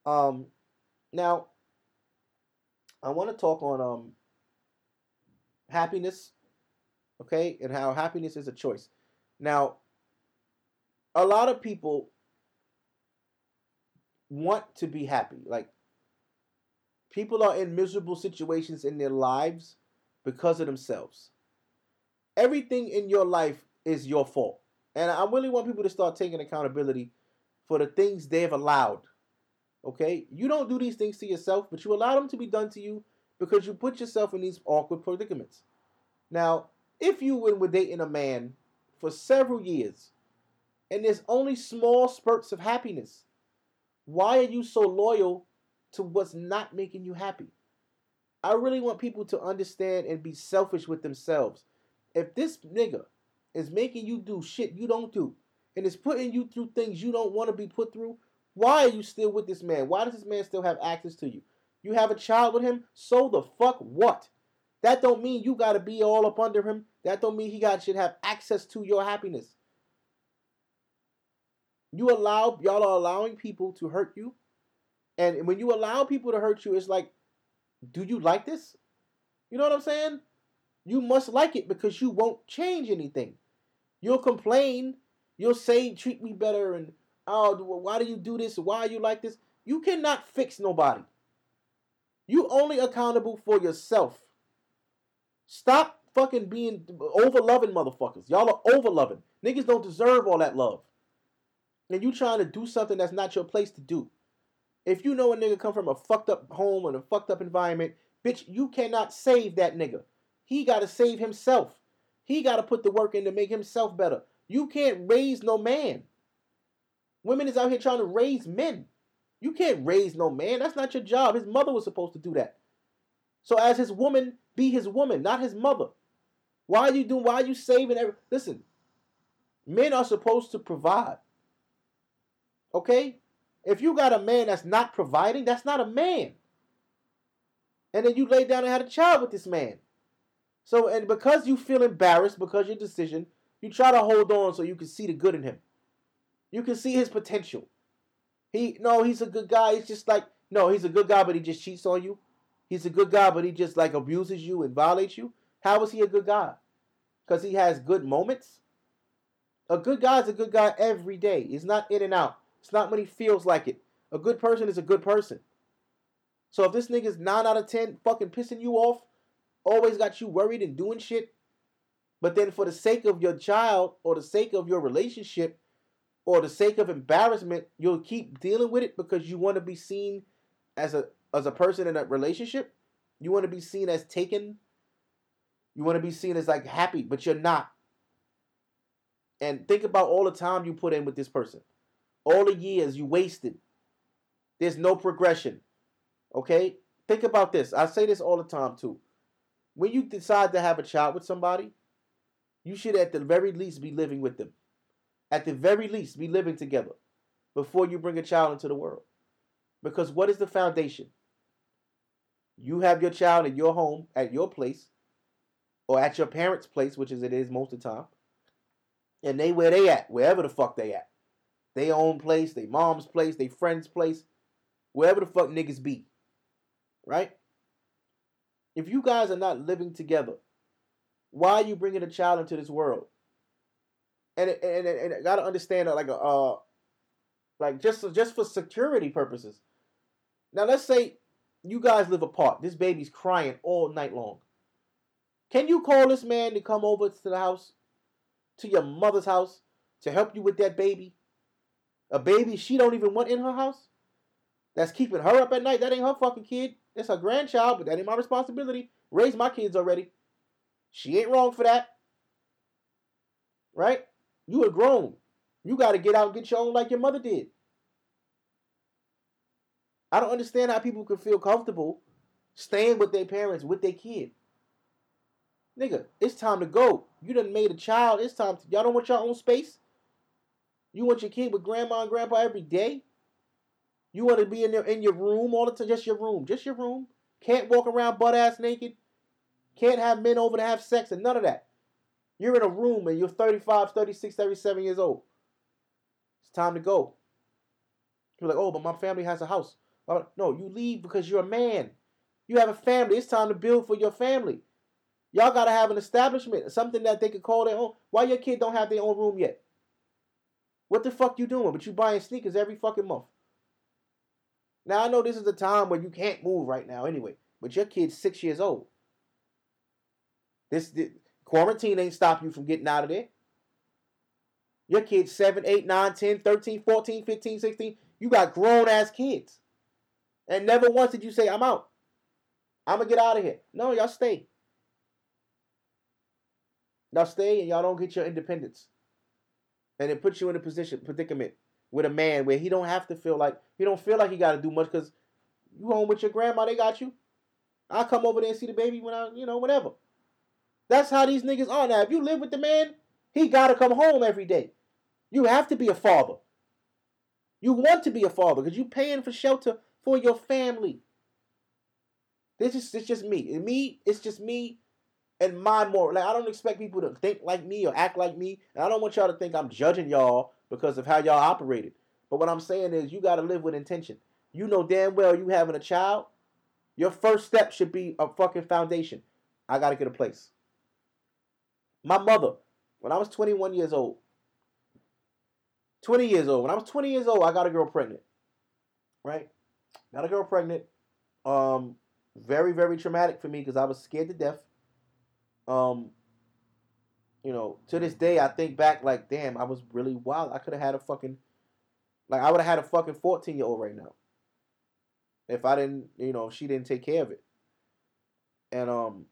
Um now I want to talk on um happiness, okay, and how happiness is a choice. Now, a lot of people want to be happy. Like People are in miserable situations in their lives because of themselves. Everything in your life is your fault. And I really want people to start taking accountability for the things they've allowed. Okay? You don't do these things to yourself, but you allow them to be done to you because you put yourself in these awkward predicaments. Now, if you were dating a man for several years And there's only small spurts of happiness. Why are you so loyal to what's not making you happy? I really want people to understand and be selfish with themselves. If this nigga is making you do shit you don't do and it's putting you through things you don't want to be put through, why are you still with this man? Why does this man still have access to you? You have a child with him? So the fuck what? That don't mean you gotta be all up under him. That don't mean he got should have access to your happiness. You allow y'all are allowing people to hurt you. And when you allow people to hurt you, it's like, do you like this? You know what I'm saying? You must like it because you won't change anything. You'll complain. You'll say, treat me better. And, oh, why do you do this? Why are you like this? You cannot fix nobody. You only accountable for yourself. Stop fucking being over loving motherfuckers. Y'all are over loving. Niggas don't deserve all that love and you trying to do something that's not your place to do. If you know a nigga come from a fucked up home and a fucked up environment, bitch, you cannot save that nigga. He got to save himself. He got to put the work in to make himself better. You can't raise no man. Women is out here trying to raise men. You can't raise no man. That's not your job. His mother was supposed to do that. So as his woman, be his woman, not his mother. Why are you doing? Why are you saving every? Listen, men are supposed to provide. Okay? If you got a man that's not providing, that's not a man. And then you lay down and had a child with this man. So, and because you feel embarrassed because your decision, you try to hold on so you can see the good in him. You can see his potential. He no, he's a good guy. He's just like no, he's a good guy, but he just cheats on you. He's a good guy, but he just like abuses you and violates you. How is he a good guy? Because he has good moments. A good guy is a good guy every day. He's not in and out. It's not when he feels like it. A good person is a good person. So if this nigga's 9 out of 10 fucking pissing you off, always got you worried and doing shit, but then for the sake of your child or the sake of your relationship or the sake of embarrassment, you'll keep dealing with it because you want to be seen as a as a person in a relationship. You want to be seen as taken. You want to be seen as like happy, but you're not. And think about all the time you put in with this person. All the years you wasted. There's no progression. Okay? Think about this. I say this all the time too. When you decide to have a child with somebody, you should at the very least be living with them. At the very least, be living together before you bring a child into the world. Because what is the foundation? You have your child in your home, at your place, or at your parents' place, which is it is most of the time. And they where they at, wherever the fuck they at. They own place, they mom's place, they friend's place, wherever the fuck niggas be. Right? If you guys are not living together, why are you bringing a child into this world? And and and, I gotta understand that like a uh, like just just for security purposes. Now let's say you guys live apart. This baby's crying all night long. Can you call this man to come over to the house, to your mother's house, to help you with that baby? A baby she don't even want in her house? That's keeping her up at night. That ain't her fucking kid. It's her grandchild, but that ain't my responsibility. Raise my kids already. She ain't wrong for that. Right? You are grown. You got to get out and get your own like your mother did. I don't understand how people can feel comfortable staying with their parents with their kid. Nigga, it's time to go. You done made a child. It's time to. Y'all don't want your own space? You want your kid with grandma and grandpa every day? You want to be in there in your room all the time, just your room, just your room. Can't walk around butt ass naked. Can't have men over to have sex and none of that. You're in a room and you're 35, 36, 37 years old. It's time to go. You're like, oh, but my family has a house. No, you leave because you're a man. You have a family. It's time to build for your family. Y'all gotta have an establishment, something that they could call their own. Why your kid don't have their own room yet? What the fuck you doing? But you buying sneakers every fucking month. Now I know this is a time where you can't move right now anyway, but your kid's six years old. This, this quarantine ain't stop you from getting out of there. Your kid's 7, 8, 9, 10, 13, 14, 15, 16. You got grown ass kids. And never once did you say, I'm out. I'm going to get out of here. No, y'all stay. Y'all stay and y'all don't get your independence. and it puts you in a position predicament with a man where he don't have to feel like he don't feel like he got to do much because you home with your grandma, they got you. I come over there and see the baby when I, you know, whatever. That's how these niggas are now. If you live with the man, he got to come home every day. You have to be a father. You want to be a father because you paying for shelter for your family. This is it's just me. And me, it's just me and my moral. Like I don't expect people to think like me or act like me. And I don't want y'all to think I'm judging y'all because of how y'all operated. But what I'm saying is you gotta live with intention. You know damn well you having a child. Your first step should be a fucking foundation. I gotta get a place. My mother, when I was 21 years old, 20 years old. When I was 20 years old, I got a girl pregnant. Right? Got a girl pregnant. Um, very, very traumatic for me because I was scared to death. Um, you know, to this day, I think back like, damn, I was really wild. I could have had a fucking, like, I would have had a fucking 14 year old right now. If I didn't, you know, she didn't take care of it. And um,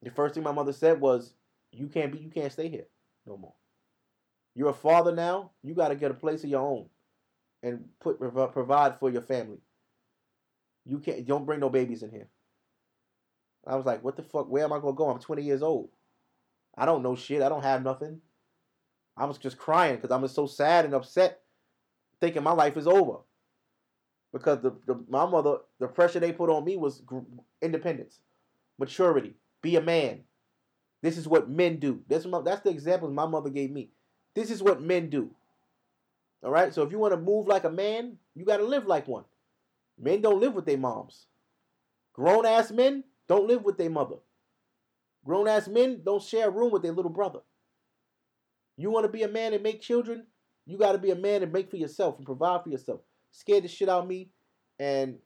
the first thing my mother said was, "You can't be, you can't stay here no more." You're a father now. You got to get a place of your own, and put provide for your family. You can't. Don't bring no babies in here. I was like, what the fuck? Where am I gonna go? I'm 20 years old. I don't know shit. I don't have nothing. I was just crying because I'm just so sad and upset, thinking my life is over. Because the, the my mother, the pressure they put on me was independence, maturity, be a man. This is what men do. That's my, that's the examples my mother gave me. This is what men do. All right. So if you want to move like a man, you got to live like one. Men don't live with their moms. Grown ass men don't live with their mother. Grown ass men don't share a room with their little brother. You want to be a man and make children? You got to be a man and make for yourself and provide for yourself. Scared the shit out of me. And,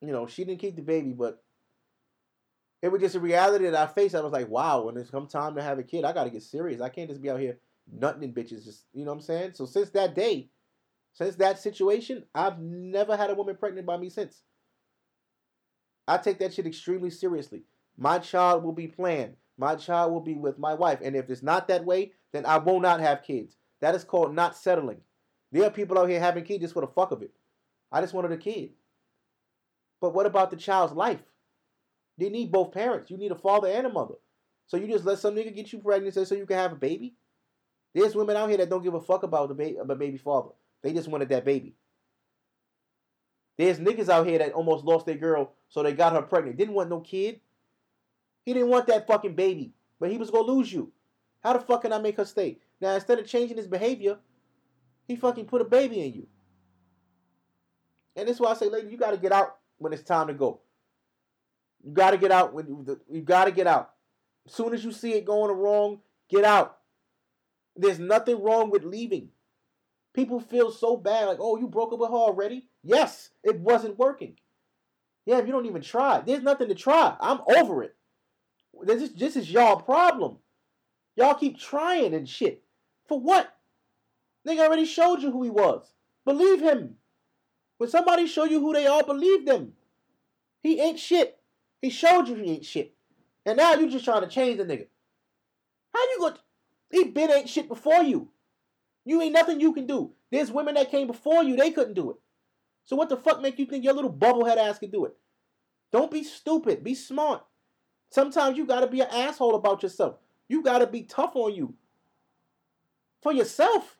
you know, she didn't keep the baby, but it was just a reality that I faced. I was like, wow, when it's come time to have a kid, I got to get serious. I can't just be out here nutting in bitches. Just you know what I'm saying? So since that day, since that situation, I've never had a woman pregnant by me since. I take that shit extremely seriously. My child will be planned. My child will be with my wife. And if it's not that way, then I will not have kids. That is called not settling. There are people out here having kids just for the fuck of it. I just wanted a kid. But what about the child's life? They need both parents. You need a father and a mother. So you just let some nigga get you pregnant so you can have a baby? There's women out here that don't give a fuck about the baby, the baby father. They just wanted that baby. There's niggas out here that almost lost their girl, so they got her pregnant. Didn't want no kid. He didn't want that fucking baby, but he was gonna lose you. How the fuck can I make her stay? Now instead of changing his behavior, he fucking put a baby in you. And this is why I say, lady, you gotta get out when it's time to go. You gotta get out when you, you gotta get out. As soon as you see it going wrong, get out. There's nothing wrong with leaving. People feel so bad, like, oh, you broke up with her already? Yes, it wasn't working. Yeah, if you don't even try, there's nothing to try. I'm over it. This is this is y'all problem. Y'all keep trying and shit. For what? Nigga already showed you who he was. Believe him. When somebody show you who they are, believe them. He ain't shit. He showed you he ain't shit. And now you just trying to change the nigga. How you gonna he been ain't shit before you. You ain't nothing you can do. There's women that came before you, they couldn't do it. So what the fuck make you think your little bubblehead ass can do it? Don't be stupid. Be smart. Sometimes you gotta be an asshole about yourself. You gotta be tough on you. For yourself.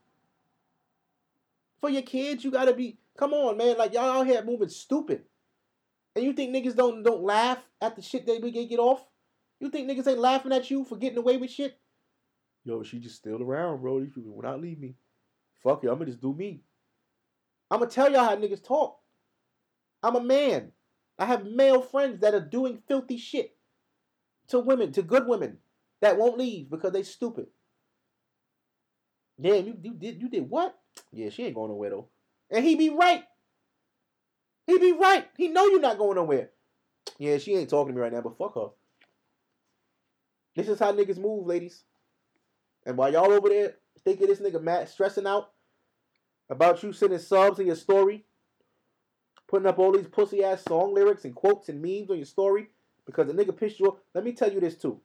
For your kids, you gotta be. Come on, man. Like y'all out here moving stupid. And you think niggas don't don't laugh at the shit they get off? You think niggas ain't laughing at you for getting away with shit? yo, she just still around, bro. You will not leave me. Fuck you. I'm gonna just do me. I'm gonna tell y'all how niggas talk. I'm a man. I have male friends that are doing filthy shit to women, to good women that won't leave because they stupid. Damn, you, you did you did what? Yeah, she ain't going nowhere though. And he be right. He be right. He know you're not going nowhere. Yeah, she ain't talking to me right now, but fuck her. This is how niggas move, ladies. And while y'all over there thinking this nigga Matt stressing out about you sending subs in your story, putting up all these pussy ass song lyrics and quotes and memes on your story because the nigga pissed you off. Let me tell you this too.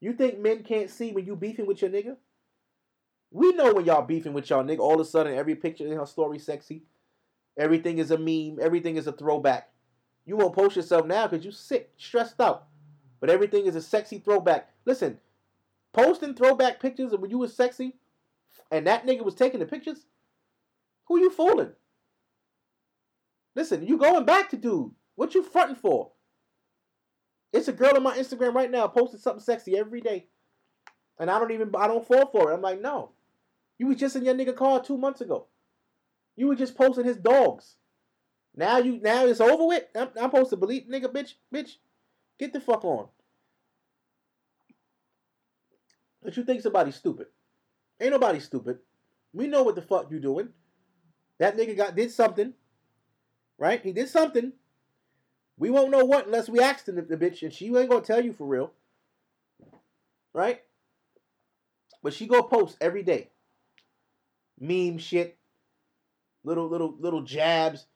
You think men can't see when you beefing with your nigga? We know when y'all beefing with y'all nigga, all of a sudden every picture in her story sexy. Everything is a meme. Everything is a throwback. You won't post yourself now because you sick, stressed out. But everything is a sexy throwback. Listen, posting throwback pictures of when you was sexy and that nigga was taking the pictures, who you fooling? Listen, you going back to dude. What you fronting for? It's a girl on my Instagram right now posting something sexy every day. And I don't even I don't fall for it. I'm like, no. You was just in your nigga car two months ago. You were just posting his dogs. Now you now it's over with. I'm, I'm supposed to believe nigga, bitch, bitch. Get the fuck on. But you think somebody's stupid. Ain't nobody stupid. We know what the fuck you doing. That nigga got did something. Right? He did something. We won't know what unless we ask the, the bitch, and she ain't gonna tell you for real. Right? But she go post every day. Meme shit. Little little little jabs.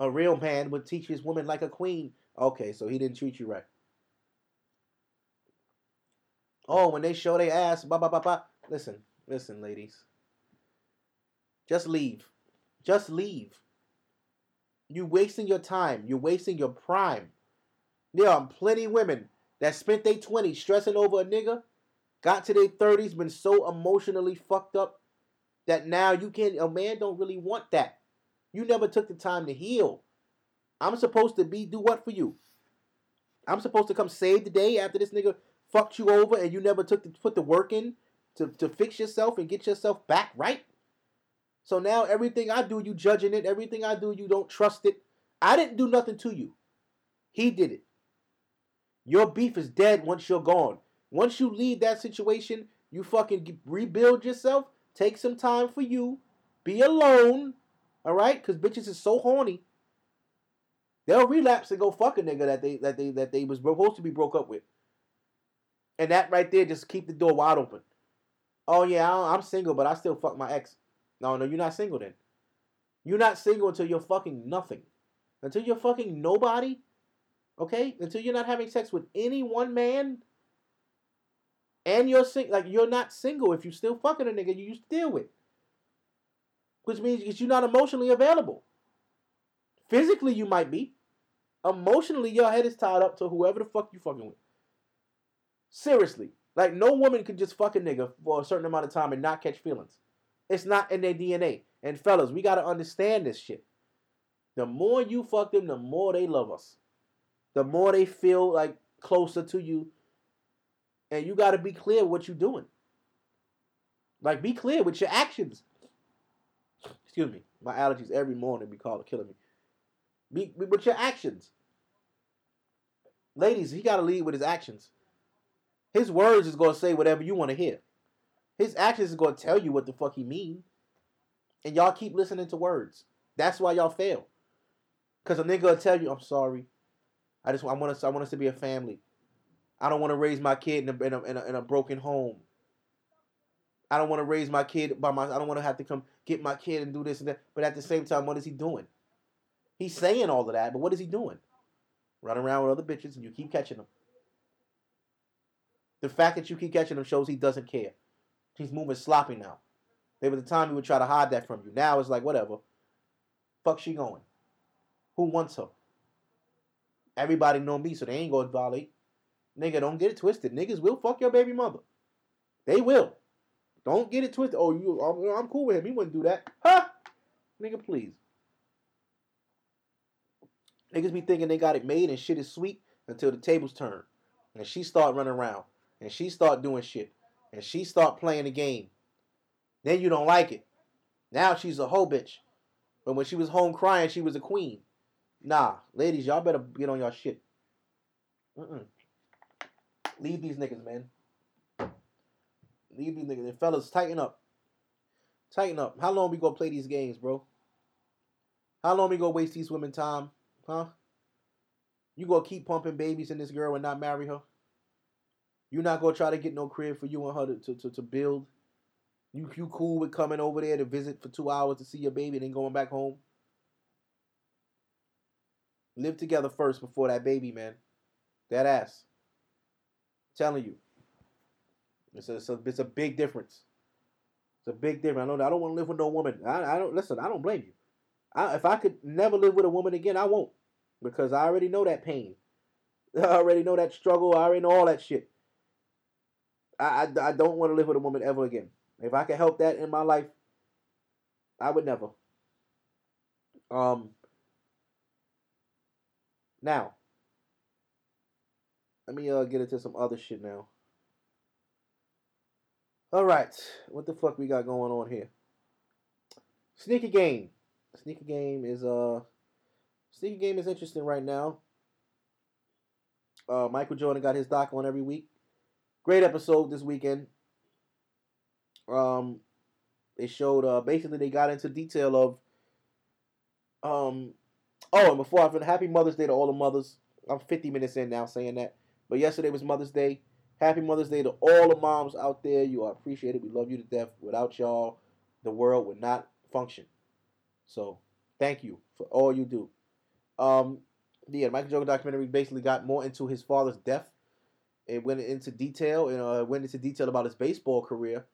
A real man would teach his woman like a queen. Okay, so he didn't treat you right. Oh, when they show their ass, blah blah blah blah. Listen, listen, ladies. Just leave. Just leave. You wasting your time. You're wasting your prime. There are plenty women that spent their 20s stressing over a nigga, got to their 30s, been so emotionally fucked up that now you can't a man don't really want that. You never took the time to heal. I'm supposed to be do what for you? I'm supposed to come save the day after this nigga fucked you over and you never took to put the work in to, to fix yourself and get yourself back right? So now everything I do, you judging it. Everything I do, you don't trust it. I didn't do nothing to you. He did it. Your beef is dead once you're gone. Once you leave that situation, you fucking rebuild yourself. Take some time for you. Be alone. All right? Because bitches is so horny. They'll relapse and go fuck a nigga that they that they that they was supposed to be broke up with. And that right there just keep the door wide open. Oh yeah, I'm single, but I still fuck my ex. No, no, you're not single then. You're not single until you're fucking nothing. Until you're fucking nobody. Okay? Until you're not having sex with any one man. And you're sing like you're not single if you still fucking a nigga you used to deal with. Which means you're not emotionally available. Physically you might be. Emotionally, your head is tied up to whoever the fuck you fucking with. Seriously. Like no woman can just fuck a nigga for a certain amount of time and not catch feelings. It's not in their DNA. And fellas, we gotta understand this shit. The more you fuck them, the more they love us. The more they feel like closer to you. And you gotta be clear what you're doing. Like be clear with your actions. Excuse me. My allergies every morning be called killing me. Be, be with your actions. Ladies, he gotta lead with his actions. His words is gonna say whatever you want to hear. His actions is gonna tell you what the fuck he mean. And y'all keep listening to words. That's why y'all fail. Cause a nigga will tell you, I'm sorry. I just I want us I want us to be a family. I don't want to raise my kid in a, in a, in a, in a broken home. I don't want to raise my kid by my I don't want to have to come get my kid and do this and that. But at the same time, what is he doing? He's saying all of that, but what is he doing? Running around with other bitches and you keep catching them. The fact that you keep catching him shows he doesn't care. He's moving sloppy now. There was a time he would try to hide that from you. Now it's like, whatever. Fuck she going? Who wants her? Everybody know me, so they ain't gonna violate. Nigga, don't get it twisted. Niggas will fuck your baby mother. They will. Don't get it twisted. Oh, you, I'm, I'm cool with him. He wouldn't do that. Huh? Nigga, please. Niggas be thinking they got it made and shit is sweet until the tables turn. And she start running around. And she start doing shit and she start playing the game, then you don't like it. Now she's a hoe bitch. But when she was home crying, she was a queen. Nah, ladies, y'all better get on your shit. Mm-mm. Leave these niggas, man. Leave these niggas. And fellas, tighten up. Tighten up. How long we gonna play these games, bro? How long we gonna waste these women time? Huh? You gonna keep pumping babies in this girl and not marry her? You're not gonna try to get no crib for you and her to, to, to, build. You you cool with coming over there to visit for two hours to see your baby and then going back home? Live together first before that baby, man. That ass. I'm telling you. It's a, it's a, it's a big difference. It's It's a big difference. I know I don't want to live with no woman. I, I don't listen. I don't blame you. I, if I could never live with a woman again, I won't because I already know that pain. I already know that struggle. I already know all that shit. I, I, I don't want to live with a woman ever again. If I could help that in my life, I would never. Um. Now, let me uh get into some other shit now. All right, what the fuck we got going on here? Sneaker game. Sneaker game is uh, sneaker game is interesting right now. Uh, Michael Jordan got his doc on every week. Great episode this weekend. Um, they showed uh basically they got into detail of um oh and before I happy Mother's Day to all the mothers. I'm 50 minutes in now saying that. But yesterday was Mother's Day. Happy Mother's Day to all the moms out there. You are appreciated. We love you to death. Without y'all, the world would not function. So thank you for all you do. Um, yeah, Michael Jordan documentary basically got more into his father's death. It went into detail, know, it went into detail about his baseball career.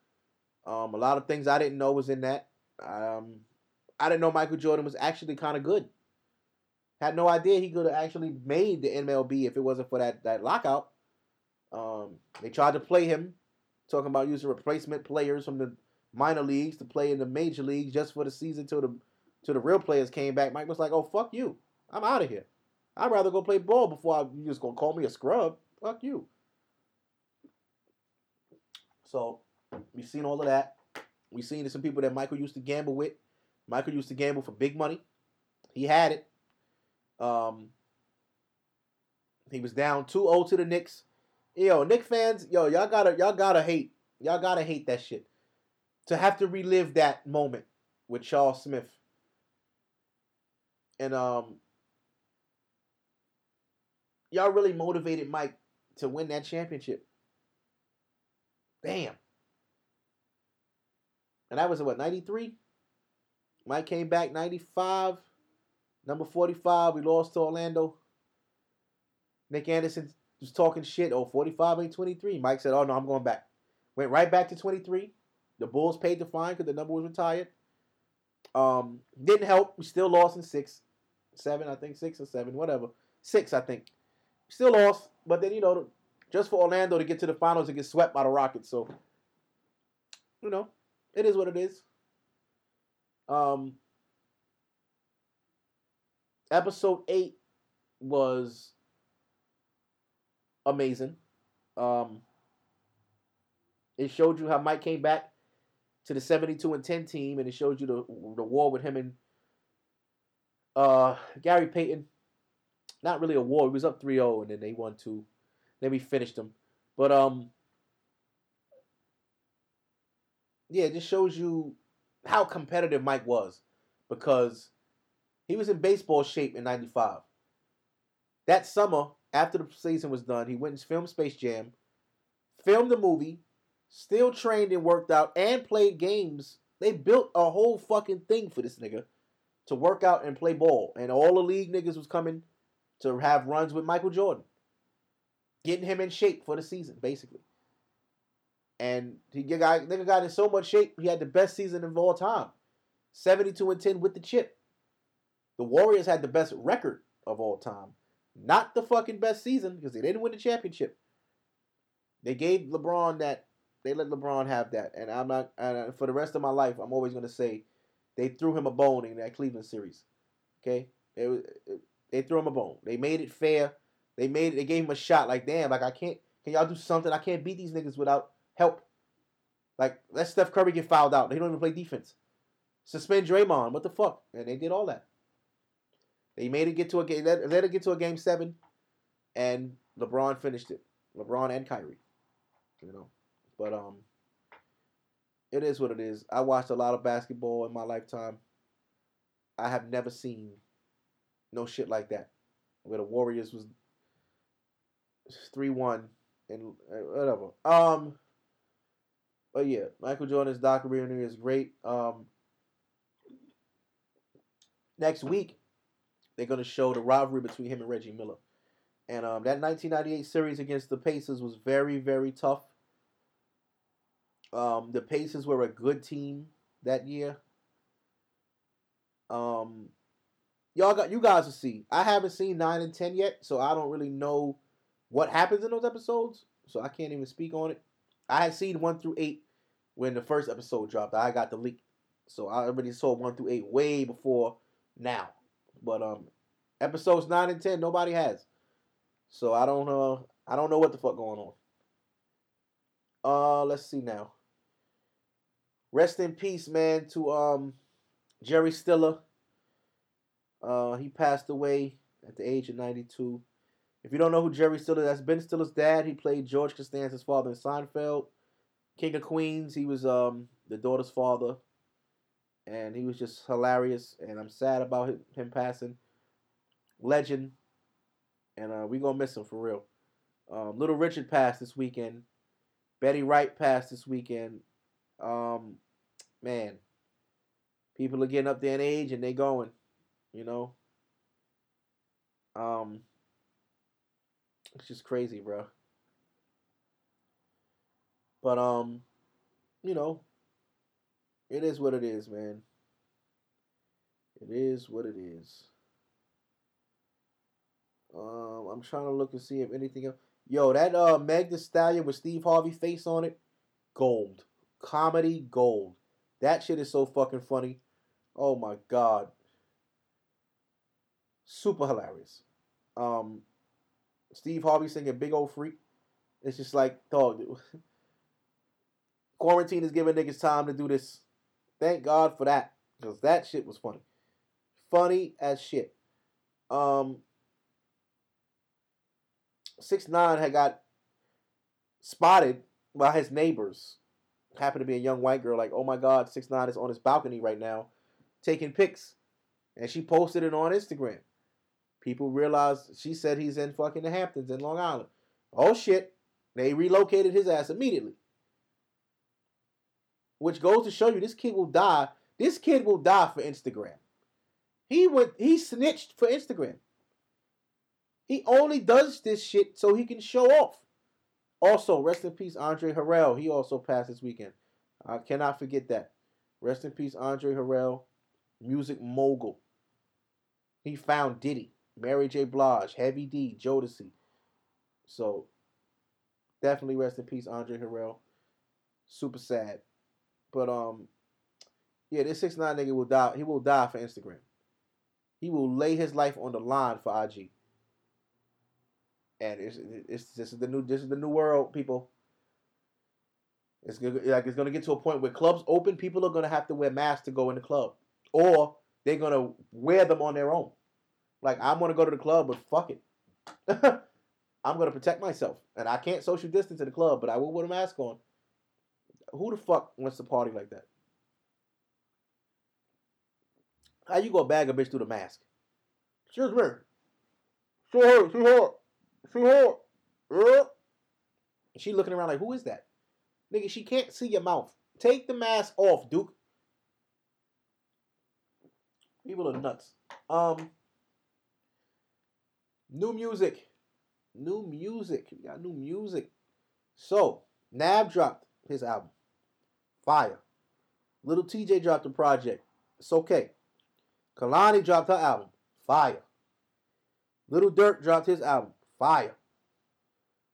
Um, a lot of things I didn't know was in that. Um, I didn't know Michael Jordan was actually kind of good. Had no idea he could have actually made the MLB if it wasn't for that that lockout. Um, they tried to play him, talking about using replacement players from the minor leagues to play in the major leagues just for the season till the till the real players came back. Mike was like, "Oh fuck you, I'm out of here. I'd rather go play ball before I, you just gonna call me a scrub. Fuck you." So we've seen all of that. We've seen some people that Michael used to gamble with. Michael used to gamble for big money. He had it. Um, he was down 2-0 to the Knicks. Yo, Knick fans, yo, y'all gotta y'all gotta hate. Y'all gotta hate that shit. To have to relive that moment with Charles Smith. And um y'all really motivated Mike to win that championship. Damn. And that was what, 93? Mike came back 95. Number 45, we lost to Orlando. Nick Anderson was talking shit. Oh, 45 ain't 23. Mike said, oh, no, I'm going back. Went right back to 23. The Bulls paid the fine because the number was retired. Um, didn't help. We still lost in six, seven, I think, six or seven, whatever. Six, I think. Still lost, but then, you know, just for Orlando to get to the finals and get swept by the Rockets. So, you know, it is what it is. Um, episode eight was amazing. Um, it showed you how Mike came back to the 72 and 10 team, and it showed you the the war with him and uh, Gary Payton. Not really a war. He was up 3-0, and then they won two. Then we finished them. But um, yeah, it just shows you how competitive Mike was because he was in baseball shape in 95. That summer, after the season was done, he went and filmed Space Jam, filmed the movie, still trained and worked out, and played games. They built a whole fucking thing for this nigga to work out and play ball. And all the league niggas was coming to have runs with Michael Jordan. Getting him in shape for the season, basically. And he got nigga got in so much shape, he had the best season of all time. 72 and 10 with the chip. The Warriors had the best record of all time. Not the fucking best season because they didn't win the championship. They gave LeBron that. They let LeBron have that, and I'm not. And uh, for the rest of my life, I'm always gonna say they threw him a bone in that Cleveland series. Okay, they threw him a bone. They made it fair. They made it. They gave him a shot. Like damn, like I can't. Can y'all do something? I can't beat these niggas without help. Like let Steph Curry get fouled out. They don't even play defense. Suspend Draymond. What the fuck? And they did all that. They made it get to a game. Let, let it get to a game seven, and LeBron finished it. LeBron and Kyrie, you know. But um, it is what it is. I watched a lot of basketball in my lifetime. I have never seen no shit like that, where the Warriors was three one and uh, whatever. Um, but yeah, Michael Jordan's documentary is great. Um, next week they're to show the rivalry between him and Reggie Miller. And um, that 1998 series against the Pacers was very, very tough. Um, the Pacers were a good team that year. Um, y'all got you guys will see. I haven't seen nine and ten yet, so I don't really know what happens in those episodes. So I can't even speak on it. I had seen one through eight when the first episode dropped. I got the leak, so I already saw one through eight way before now. But um, episodes nine and ten, nobody has. So I don't uh I don't know what the fuck going on. Uh, let's see now. Rest in peace, man, to um Jerry Stiller. Uh, he passed away at the age of 92. If you don't know who Jerry Stiller, that's Ben Stiller's dad. He played George Costanza's father in Seinfeld. King of Queens, he was um the daughter's father. And he was just hilarious. And I'm sad about him, him passing. Legend. And uh, we going to miss him for real. Um, Little Richard passed this weekend. Betty Wright passed this weekend. Um, man, people are getting up there in age and they're going, you know. Um, it's just crazy, bro. But um, you know, it is what it is, man. It is what it is. Um, I'm trying to look and see if anything else. Yo, that uh Meg Stallion with Steve Harvey face on it, gold, comedy gold. That shit is so fucking funny. Oh my god, super hilarious. Um, Steve Harvey singing "Big Ole Freak." It's just like, dog. Dude. Quarantine is giving niggas time to do this. Thank God for that, because that shit was funny, funny as shit. Um, six nine had got spotted by his neighbors. Happened to be a young white girl. Like, oh my God, six nine is on his balcony right now, taking pics, and she posted it on Instagram. People realized she said he's in fucking the Hamptons in Long Island. Oh shit, they relocated his ass immediately. Which goes to show you this kid will die. This kid will die for Instagram. He went. He snitched for Instagram. He only does this shit so he can show off. Also, rest in peace, Andre Harrell. He also passed this weekend. I cannot forget that. Rest in peace, Andre Harrell, music mogul. He found Diddy, Mary J. Blige, Heavy D, Jodeci. So, definitely rest in peace, Andre Harrell. Super sad. But um, yeah, this six nine nigga will die. He will die for Instagram. He will lay his life on the line for IG and it's, it's this is the new this is the new world, people. It's gonna, like it's gonna get to a point where clubs open, people are gonna have to wear masks to go in the club, or they're gonna wear them on their own. Like I'm gonna go to the club, but fuck it, I'm gonna protect myself, and I can't social distance in the club, but I will put a mask on. Who the fuck wants to party like that? How you gonna bag a bitch through the mask? Excuse me. She hurt. She hurt. She hurt. Uh. She looking around like, who is that? Nigga, she can't see your mouth. Take the mask off, Duke. People are nuts. Um, new music. New music. We got new music. So, Nav dropped his album. Fire. Little Tjay dropped a project. It's okay. Kehlani dropped her album. Fire. Little Durk dropped his album. Fire.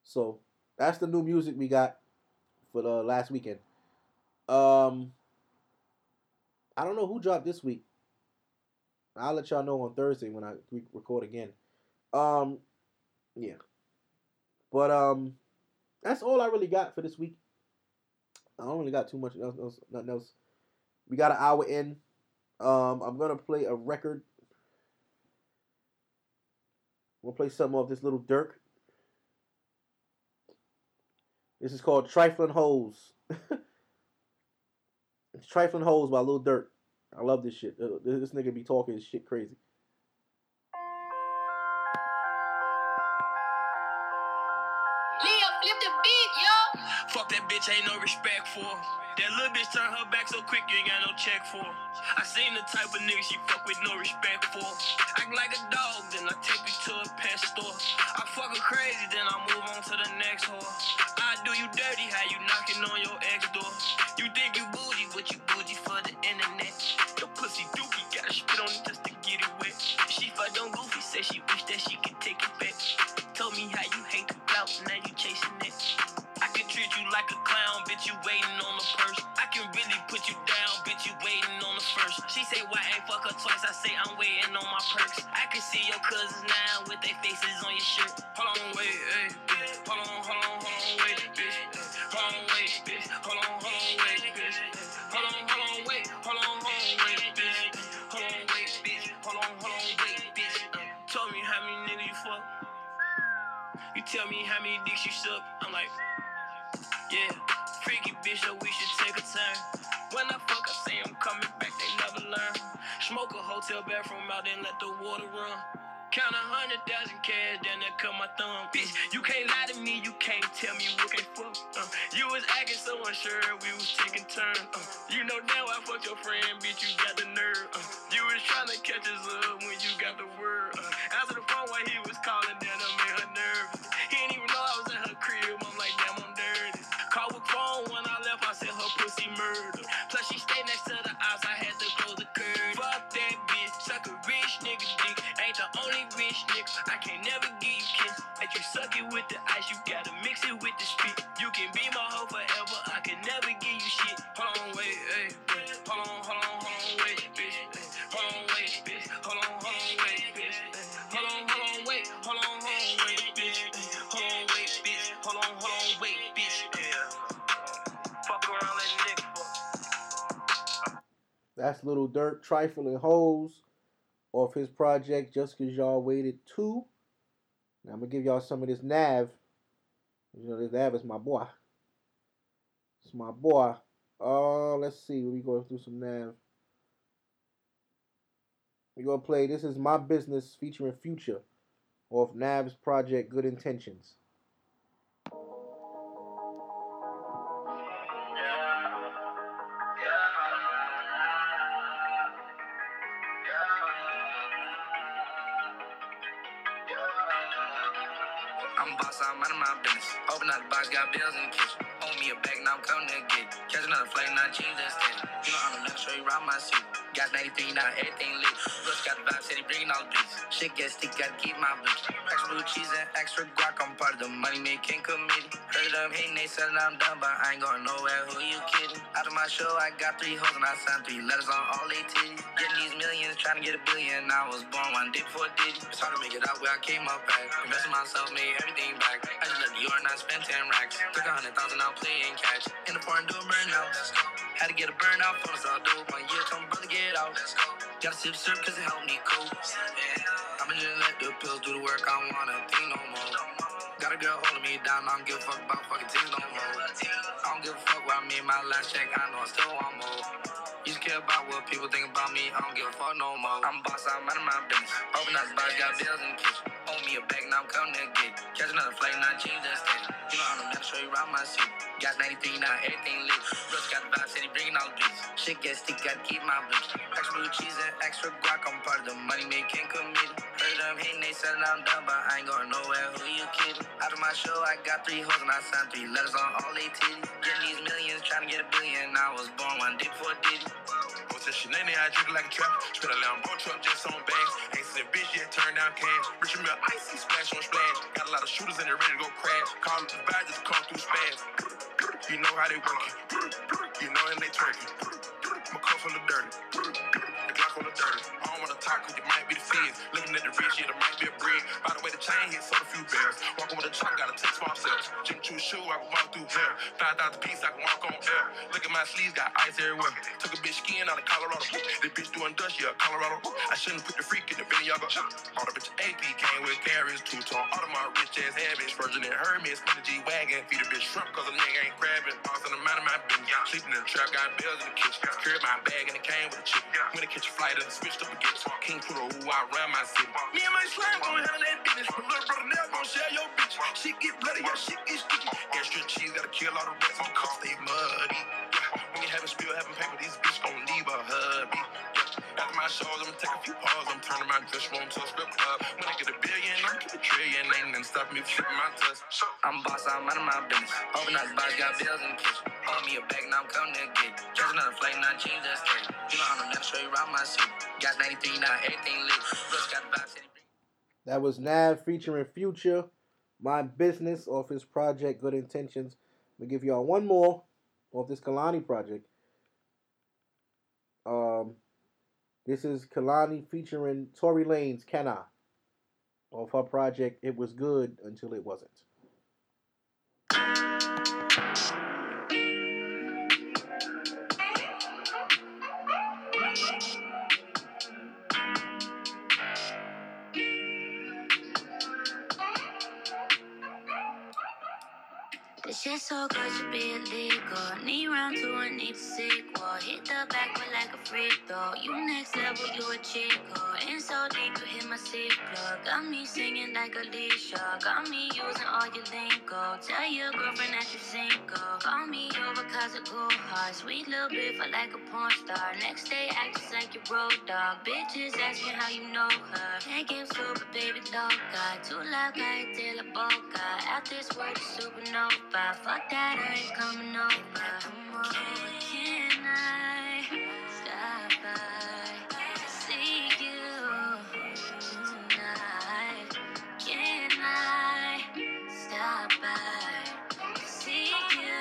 So that's the new music we got for the last weekend. Um, I don't know who dropped this week. I'll let y'all know on Thursday when I record again. Um, yeah. But um, that's all I really got for this week. I don't really got too much else, nothing else. We got an hour in. Um, I'm gonna play a record We'll play something off this little Durk. This is called Trifling Holes. it's Trifling Holes by Lil Durk. I love this shit. Uh, this nigga be talking shit crazy. ain't no respect for. That little bitch turn her back so quick, you ain't got no check for. I seen the type of nigga she fuck with no respect for. Act like a dog, then I take you to a pet store. I fuck her crazy, then I move on to the next whore. I do you dirty, how you knocking on your ex door? You think you bougie, but you bougie for the internet. Your pussy dookie, gotta spit on it just to get it wet. She fucked on Goofy, said she wish that she could take it back. Told me how you hate the clout, now you chasing you waiting on the first. I can really put you down, bitch, you waiting on the first. She say, why ain't fuck her twice? I say, I'm waiting on my perks. I can see your cousins now with their faces on your shirt. Hold on, wait, hey, bitch. Hold on, hold on, hold on, wait, bitch. Hold on, wait, bitch. Hold on, hold on, wait, bitch. Hold on, hold on, wait. Hold on, hold on, wait, bitch. Hold on, wait, bitch. Hold on, hold on, wait, bitch. Tell me how many niggas you fuck. You tell me how many dicks you suck. I'm like. Hotel bathroom out, and let the water run. Count a hundred thousand cash, then they cut my thumb. Bitch, you can't lie to me, you can't tell me what can fuck. Uh, you was acting so unsure, we was taking turns. Uh, you know now I fucked your friend, bitch, you got the nerve. Uh, you was trying to catch us up when you got the word. Uh, rich nigga, I can't never give you kiss. Suck it with the ice, you gotta mix it with the. You can be my hoe forever, I can never give you shit. Hold on, wait, hey. Hold on, hold on, hold on, wait, bitch. Hold on, wait, bitch. Hold on, hold on, wait, bitch. Hold on, hold on, wait, hold on, hold on, wait, bitch. Hold on, wait, bitch. Hold on, hold on, wait, bitch. Fuck around, let nigga. That's Lil Durk, Trifling Hoes off his project Just Cause Y'all Waited Two. Now I'm gonna give y'all some of this Nav. You know, this Nav is my boy. It's my boy. Uh, let's see. We going through some Nav. We gonna play This Is My Business featuring Future off Nav's project Good Intentions. Up the box, got bills in the kitchen. Owe me a bag, now I'm coming to get it. Catch another flight, not change that steady. You know I'm next show you around my city. Got 93, now everything lit. Butch got the vibe, said he bringing all the beats. Shit gets sticky, gotta keep my bitch. Extra blue cheese and extra guac, I'm part of the money making committee. Heard them hating, they said I'm done, but I ain't going nowhere. Who you kidding? Out of my show, I got three hoes and I signed three letters on all they titties. Getting these millions, trying to get a billion. I was born one day before Diddy. It's hard to make it out where I came up at. Investing myself, made everything back. I just left York and I spent 10 racks. Took a hundred thousand out playing catch. In the foreign, do a burnout. Had to get a burnout, bonus all dope. One year, told my brother get out. Gotta sip syrup cause it helped me cope. I'ma just let the pills do the work. I don't wanna think no more. Got a girl holding me down. I don't give a fuck about fucking teams no more. I don't give a fuck where I made my last check. I know I still want more. You just care about what people think about me. I don't give a fuck no more. I'm boss, I'm out of my business. Open up the box, got bills in the kitchen. Owe me a bag, now I'm coming to get it. Catch another flight, not change that steady. You know I'm the man, show you around my city. Got 93, now everything lit. Russ got the vibe, he bringing all the beats. Shit gets sticky, gotta keep my bitch. Extra blue cheese and extra guac, I'm part of the money making committee. Heard them hating, they said I'm done, but I ain't going nowhere. Who you kidding? Out of my show, I got three hoes and I signed three letters on all they titties. Getting these millions, trying to get a billion. I was born one day before Diddy. What's that shit? I drink like a trap. Spit a Lambo truck just on bags. Ain't seen a bitch yet, turn down cash. Richard Mille, icy splash on splash. Got a lot of shooters in there ready to go crash. Call it the vibe, just come through spaz. You know how they work it. You know and they twerking. My cup on of dirty. The Glock full of dirty. Cause it might be the feds. Looking at the rich, yeah, there might be a bread. By the way, the chain hit, sold a few bells. Walking with a chop, gotta take small steps. Jimmy Choo shoe, I can walk through hair. 5,000 piece, I can walk on air. Look at my sleeves, got ice everywhere. Took a bitch skiing out of Colorado. This bitch doing dust, yeah, Colorado. I shouldn't put the freak in the Balenciaga. All the bitch AP came with Paris, two tone. All of my rich ass habits. Virgin and Hermes, spin the G Wagon. Feed a bitch shrimp cause a nigga ain't grabbing. Boss in the man of my business. Sleeping in the trap, got bills in the kitchen. Carried my bag and it came with a. When it catch a flight, and switched up again. King who I run my city. Me and my slime gon' handle that business. My little brother never gon' share your bitch. She get bloody, yeah, shit get sticky. Extra cheese, gotta kill all the rest. My cups they muddy. Yeah, when you having spill, having paper, these bitch gon' leave a hubby. After my shows, I'ma take a few pause. I'm turning my dress room to a strip club. When I get a billion, I'm get a trillion. Ain't nothing stop me from my touch. I'm boss, I'm out of my business. The box, got bills in the kitchen. Owe me a bag, now I'm coming to get. Catch another not change that steady. You know I'm man, show you around my. Got 93, now everything lit. Russ got the That was Nav featuring Future, My Business, off his project Good Intentions. I'm gonna give y'all one more off this Kehlani project. Um, this is Kehlani featuring Tory Lanez Can I off her project It Was Good Until It Wasn't. So good should be illegal. Knee round two and need a sequel. Hit the back with like a free throw. You next level, you a chico. In so deep, you hit my seat plug. Got me singing like Alicia. Got me using all your lingo. Tell your girlfriend that you single. Call me over cause I go hard. Sweet little bit for like a porn star. Next day, act just like your road dog. Bitches ask me how you know her. That game super, baby, dog loca. Too loud, cállate la boca. Out this world, supernova. Fuck that, I ain't coming over. Over, can I stop by? See you tonight. Can I stop by? See you.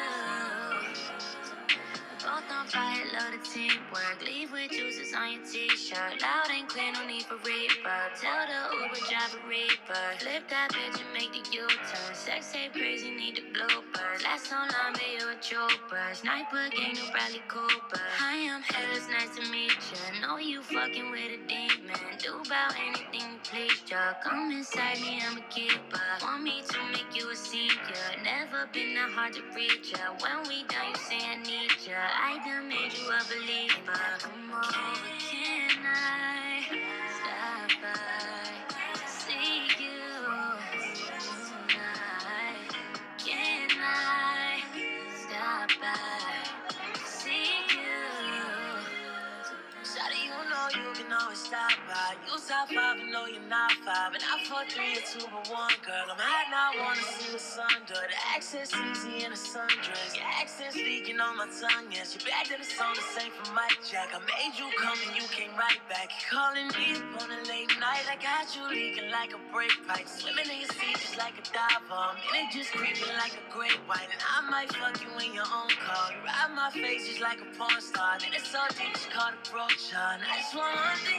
Both on fire, love the teamwork. Leave with juices on your t-shirt. Loud and clear, no need for reverb. Tell the Uber driver reaper. Flip that bitch and make the U-turn. Sex tape crazy, need the bloopers. Last so long, but you a trooper. Sniper gang, no Bradley Cooper. Hi, I'm Hellas, nice to meet ya. Know you fucking with a demon. Do about anything you please ya. Come inside me, I'm a keeper. Want me to make you a senior. Never been that hard to reach ya. When we done, you say I need ya. I done made you a believer. Come over, can I stop by? Stop always stop by. You top five and know you're not five. And I fuck three or two but one, girl. I'm hot now, wanna see the sun under. The accent's easy in a sundress. Your accent leaking on my tongue, yes. You back to the song the same from Mike Jack. I made you come and you came right back. You calling me up on a late night. I got you leaking like a brake pipe. Swimming in your sea just like a diver. And it just creeping like a great white. And I might fuck you in your own car. You ride my face just like a porn star. Then it's so deep, just call a brooch on. I just want one thing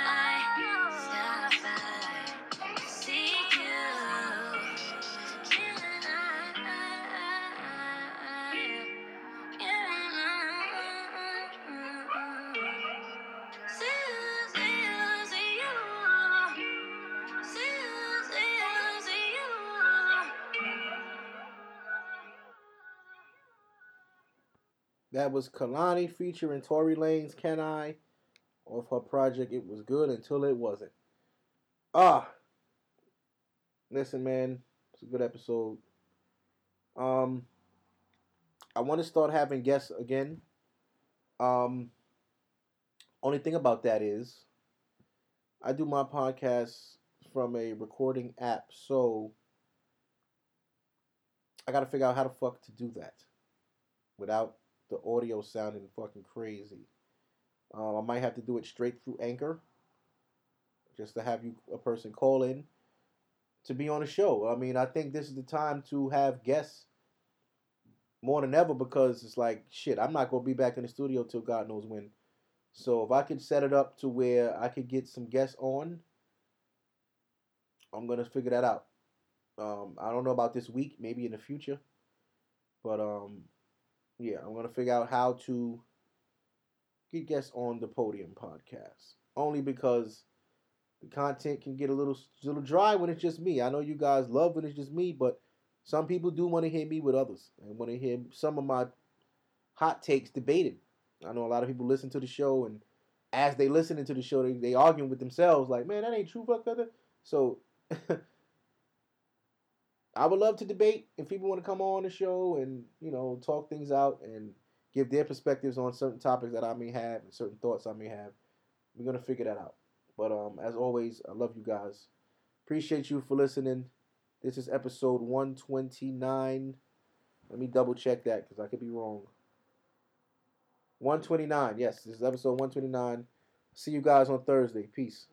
That was Kehlani featuring Tory Lanez Can I off her project It Was Good Until It Wasn't. Ah. Listen, man, it's a good episode. Um I want to start having guests again. Um only thing about that is I do my podcast from a recording app, so I got to figure out how the fuck to do that without the audio sounding fucking crazy. Um, I might have to do it straight through Anchor, just to have you a person call in to be on the show. I mean, I think this is the time to have guests more than ever because it's like shit. I'm not gonna be back in the studio till God knows when. So if I could set it up to where I could get some guests on, I'm gonna figure that out. Um, I don't know about this week, maybe in the future, but um, yeah, I'm gonna figure out how to get guests on the podium podcast. Only because the content can get a little little dry when it's just me. I know you guys love when it's just me, but some people do want to hear me with others and want to hear some of my hot takes debated. I know a lot of people listen to the show and as they listening to the show, they, they arguing with themselves like, man, that ain't true. Fuck that. So I would love to debate if people want to come on the show and you know talk things out and give their perspectives on certain topics that I may have and certain thoughts I may have. We're gonna figure that out. But um, as always, I love you guys. Appreciate you for listening. This is episode 129. Let me double check that because I could be wrong. 129. Yes, this is episode 129. See you guys on Thursday. Peace.